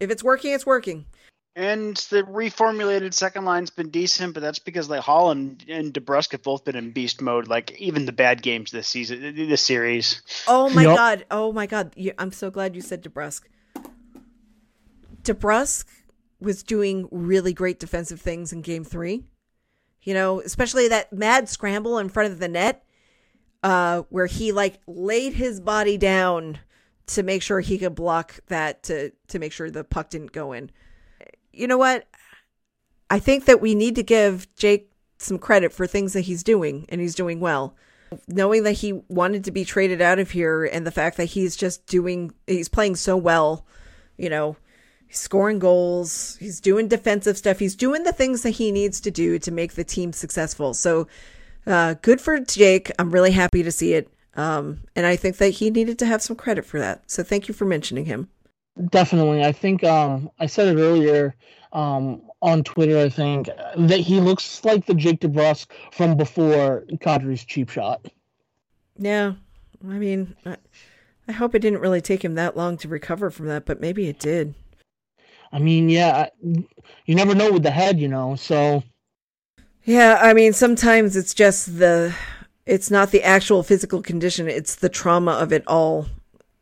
S2: If it's working, it's working.
S3: And the reformulated second line's been decent, but that's because like Holland and DeBrusk have both been in beast mode. Like even the bad games this season, this series.
S2: Oh my
S4: Yep.
S2: god! Oh my god! I'm so glad you said DeBrusk. DeBrusk was doing really great defensive things in Game Three. You know, especially that mad scramble in front of the net, uh, where he like laid his body down to make sure he could block that to to make sure the puck didn't go in. You know what? I think that we need to give Jake some credit for things that he's doing, and he's doing well knowing that he wanted to be traded out of here and the fact that he's just doing he's playing so well you know he's scoring goals. He's doing defensive stuff. He's doing the things that he needs to do to make the team successful. So uh, good for jake. I'm really happy to see it. Um, and i think that he needed to have some credit for that. So thank you for mentioning him.
S4: Definitely. I think um, I said it earlier um, on Twitter, I think, that he looks like the Jake DeBrusk from before Kadri's cheap shot.
S2: yeah. I mean I, I hope it didn't really take him that long to recover from that but maybe it did
S4: I mean, yeah, you never know with the head, you know, so
S2: Yeah, I mean, sometimes it's just the, it's not the actual physical condition, it's the trauma of it all.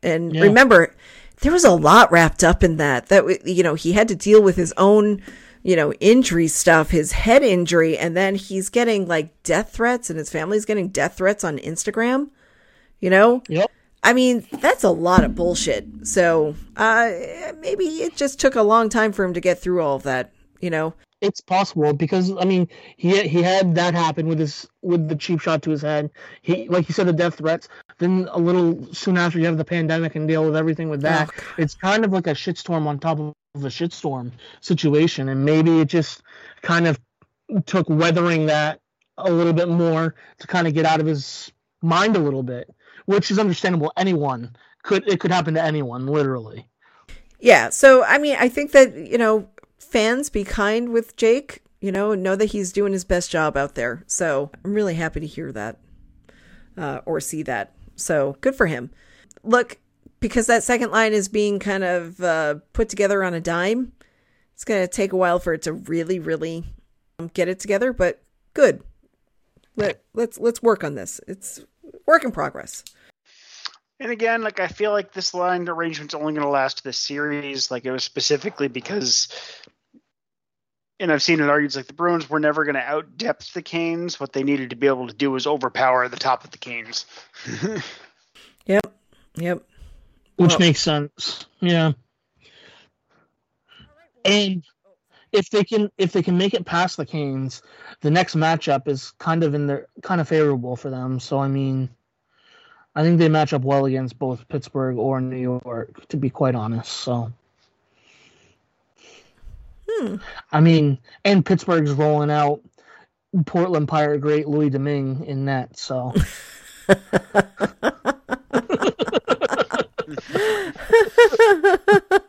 S2: And
S4: Yeah.
S2: remember, there was a lot wrapped up in that. That, you know, he had to deal with his own, you know, injury stuff, his head injury, and then he's getting like death threats and his family's getting death threats on Instagram, you know?
S4: yep.
S2: I mean, that's a lot of bullshit. So, uh, maybe it just took a long time for him to get through all of that, you know?
S4: It's possible because I mean he he had that happen with his with the cheap shot to his head. He like you said the death threats. Then a little soon after you have the pandemic and deal with everything with that.
S2: Oh,
S4: it's kind of like a shitstorm on top of a shitstorm situation, and maybe it just kind of took weathering that a little bit more to kind of get out of his mind a little bit, which is understandable. Anyone could it could happen to anyone, literally.
S2: Yeah. So, I mean, I think that, you know, fans be kind with Jake, you know, know that he's doing his best job out there. So I'm really happy to hear that uh, or see that. So good for him. Look, because that second line is being kind of uh, put together on a dime, it's going to take a while for it to really, really um, get it together, but good. Let, let's let's work on this. It's work in progress.
S3: And again, like I feel like this line arrangement's only going to last this series. Like it was specifically because, and I've seen it argued like the Bruins were never going to out depth the Canes. What they needed to be able to do was overpower the top of the Canes.
S2: Yep. Yep.
S4: which
S2: Well-
S4: makes sense. Yeah. And if they can if they can make it past the Canes, the next matchup is kind of in their kind of favorable for them. So I mean, I think they match up well against both Pittsburgh or New York, to be quite honest. So
S2: Hmm.
S4: I mean, and Pittsburgh's rolling out Portland Pirate great Louis Domingue in net. So
S2: that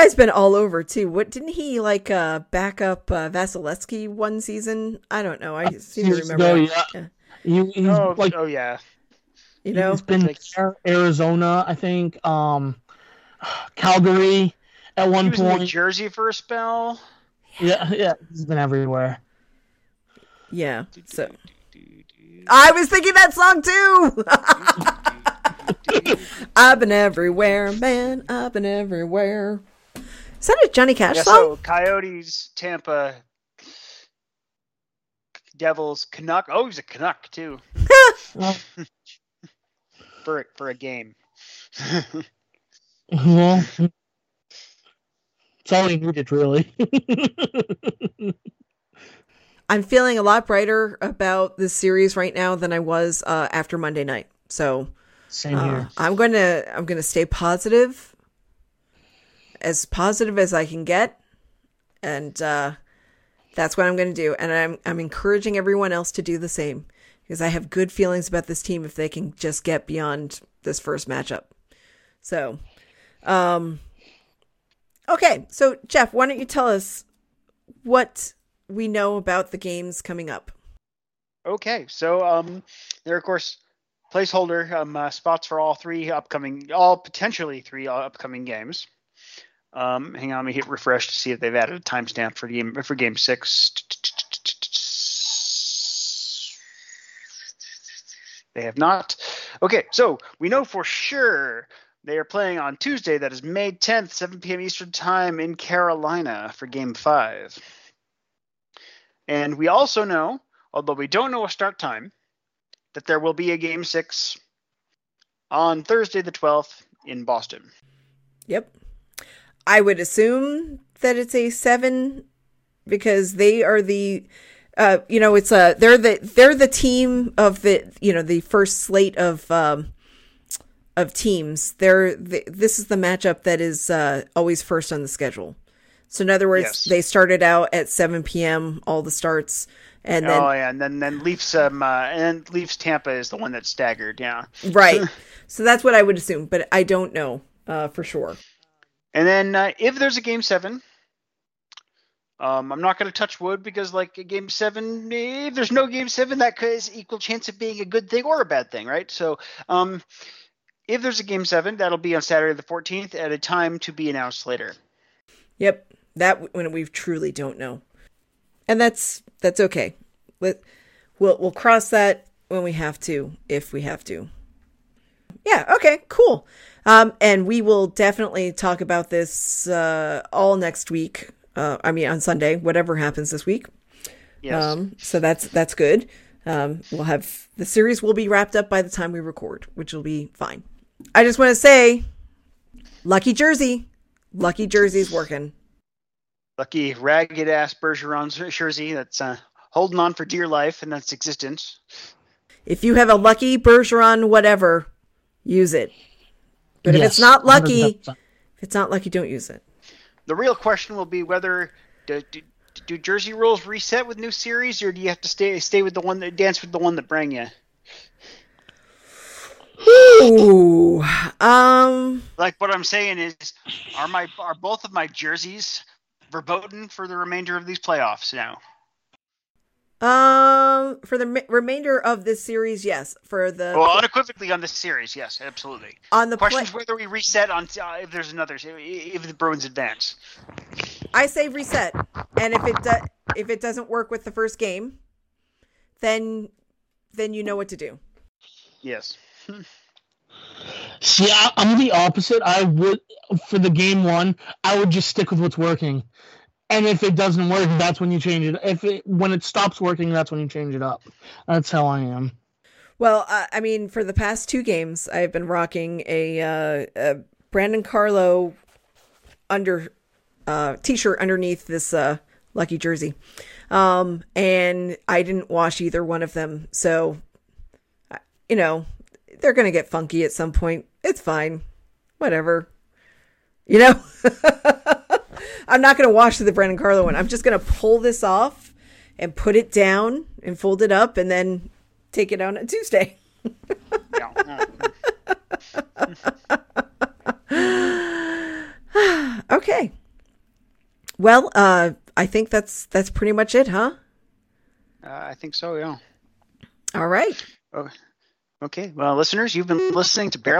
S2: guy's been all over too. What didn't he like uh back up uh, Vasilevskiy one season? I don't know. I seem to remember.
S4: ago,
S2: that.
S4: yeah. he, he's
S3: oh,
S4: like
S3: oh yeah.
S2: You know,
S4: he's been
S3: Like-
S4: Arizona, I think, um, Calgary at
S3: He
S4: one
S3: was in New
S4: point.
S3: Jersey for a spell.
S4: Yeah, yeah, he's been everywhere.
S2: yeah. So I was thinking that song too. I've been everywhere, man. I've been everywhere. Is that a Johnny Cash
S3: Yeah,
S2: song?
S3: so Coyotes, Tampa, Devils, Canuck. Oh, he's a Canuck too for for a game.
S4: well, it's all he needed, really.
S2: I'm feeling a lot brighter about this series right now than I was uh, after Monday night. So
S4: Same
S2: Uh,
S4: here.
S2: I'm gonna I'm gonna stay positive, as positive as I can get, and uh, that's what I'm gonna do. And I'm I'm encouraging everyone else to do the same because I have good feelings about this team if they can just get beyond this first matchup. So, um, okay. So, Jeff, why don't you tell us what we know about the games coming up?
S3: Okay, so um, there are of course placeholder um, uh, spots for all three upcoming, all potentially three upcoming games. Um, hang on, let me hit refresh to see if they've added a timestamp for game for game six. They have not. Okay, so we know for sure they are playing on Tuesday. That is May 10th, 7 p.m. Eastern Time in Carolina for Game Five. And we also know, although we don't know a start time, that there will be a Game Six on Thursday the 12th in Boston.
S2: Yep. I would assume that it's a seven because they are the uh, you know, it's a they're the they're the team of the you know the first slate of um, of teams. They're the, this is the matchup that is uh, always first on the schedule. So in other words, yes. they started out at 7 p.m. all the starts, and then
S3: oh yeah, and then then Leafs um uh, and Leafs Tampa is the one that's staggered. Yeah,
S2: right. so that's what I would assume, but I don't know uh, for sure.
S3: And then uh, if there's a game seven, um, I'm not going to touch wood because, like, a game seven, if there's no game seven, that is equal chance of being a good thing or a bad thing, right? So, um, if there's a game seven, that'll be on Saturday the 14th at a time to be announced later.
S2: Yep, that when we truly don't know, and that's that's okay. We'll we'll cross that when we have to, if we have to. Yeah. Okay. Cool. Um, and we will definitely talk about this uh, all next week uh, I mean, on Sunday, whatever happens this week. Yes. Um, so that's that's good. Um, we'll have the series will be wrapped up by the time we record, which will be fine. I just want to say, lucky Jersey, lucky Jersey's working.
S3: Lucky ragged ass Bergeron's jersey that's uh, holding on for dear life and that's existence.
S2: If you have a lucky Bergeron, whatever, use it. But yes, if it's not lucky, 100%. if it's not lucky, don't use it.
S3: The real question will be whether do, do, do, Jersey rules reset with new series, or do you have to stay stay with the one that dance with the one that bring you?
S2: Ooh, um,
S3: like what I'm saying is, are my are both of my jerseys verboten for the remainder of these playoffs now?
S2: Um, for the remainder of this series, yes. For the
S3: well, unequivocally on this series, yes, absolutely.
S2: On the
S3: questions whether we reset on uh, if there's another if the Bruins advance.
S2: I say reset, and if it do- if it doesn't work with the first game, then then you know what to do.
S3: Yes.
S4: See, I, I'm the opposite. I would for the game one, I would just stick with what's working and if it doesn't work, that's when you change it. If it when it stops working, that's when you change it up. That's how I am.
S2: Well, uh, I mean, for the past two games, I've been rocking a, uh, a Brandon Carlo under uh, t-shirt underneath this uh, lucky jersey, um, and I didn't wash either one of them. So, you know, they're gonna get funky at some point. It's fine, whatever. You know. I'm not going to wash the Brandon Carlo one. I'm just going to pull this off and put it down and fold it up and then take it out on Tuesday. okay. Well, uh, I think that's that's pretty much it, huh?
S3: Uh, I think so. Yeah.
S2: All right.
S3: Oh, okay. Well, listeners, you've been listening to Barrel.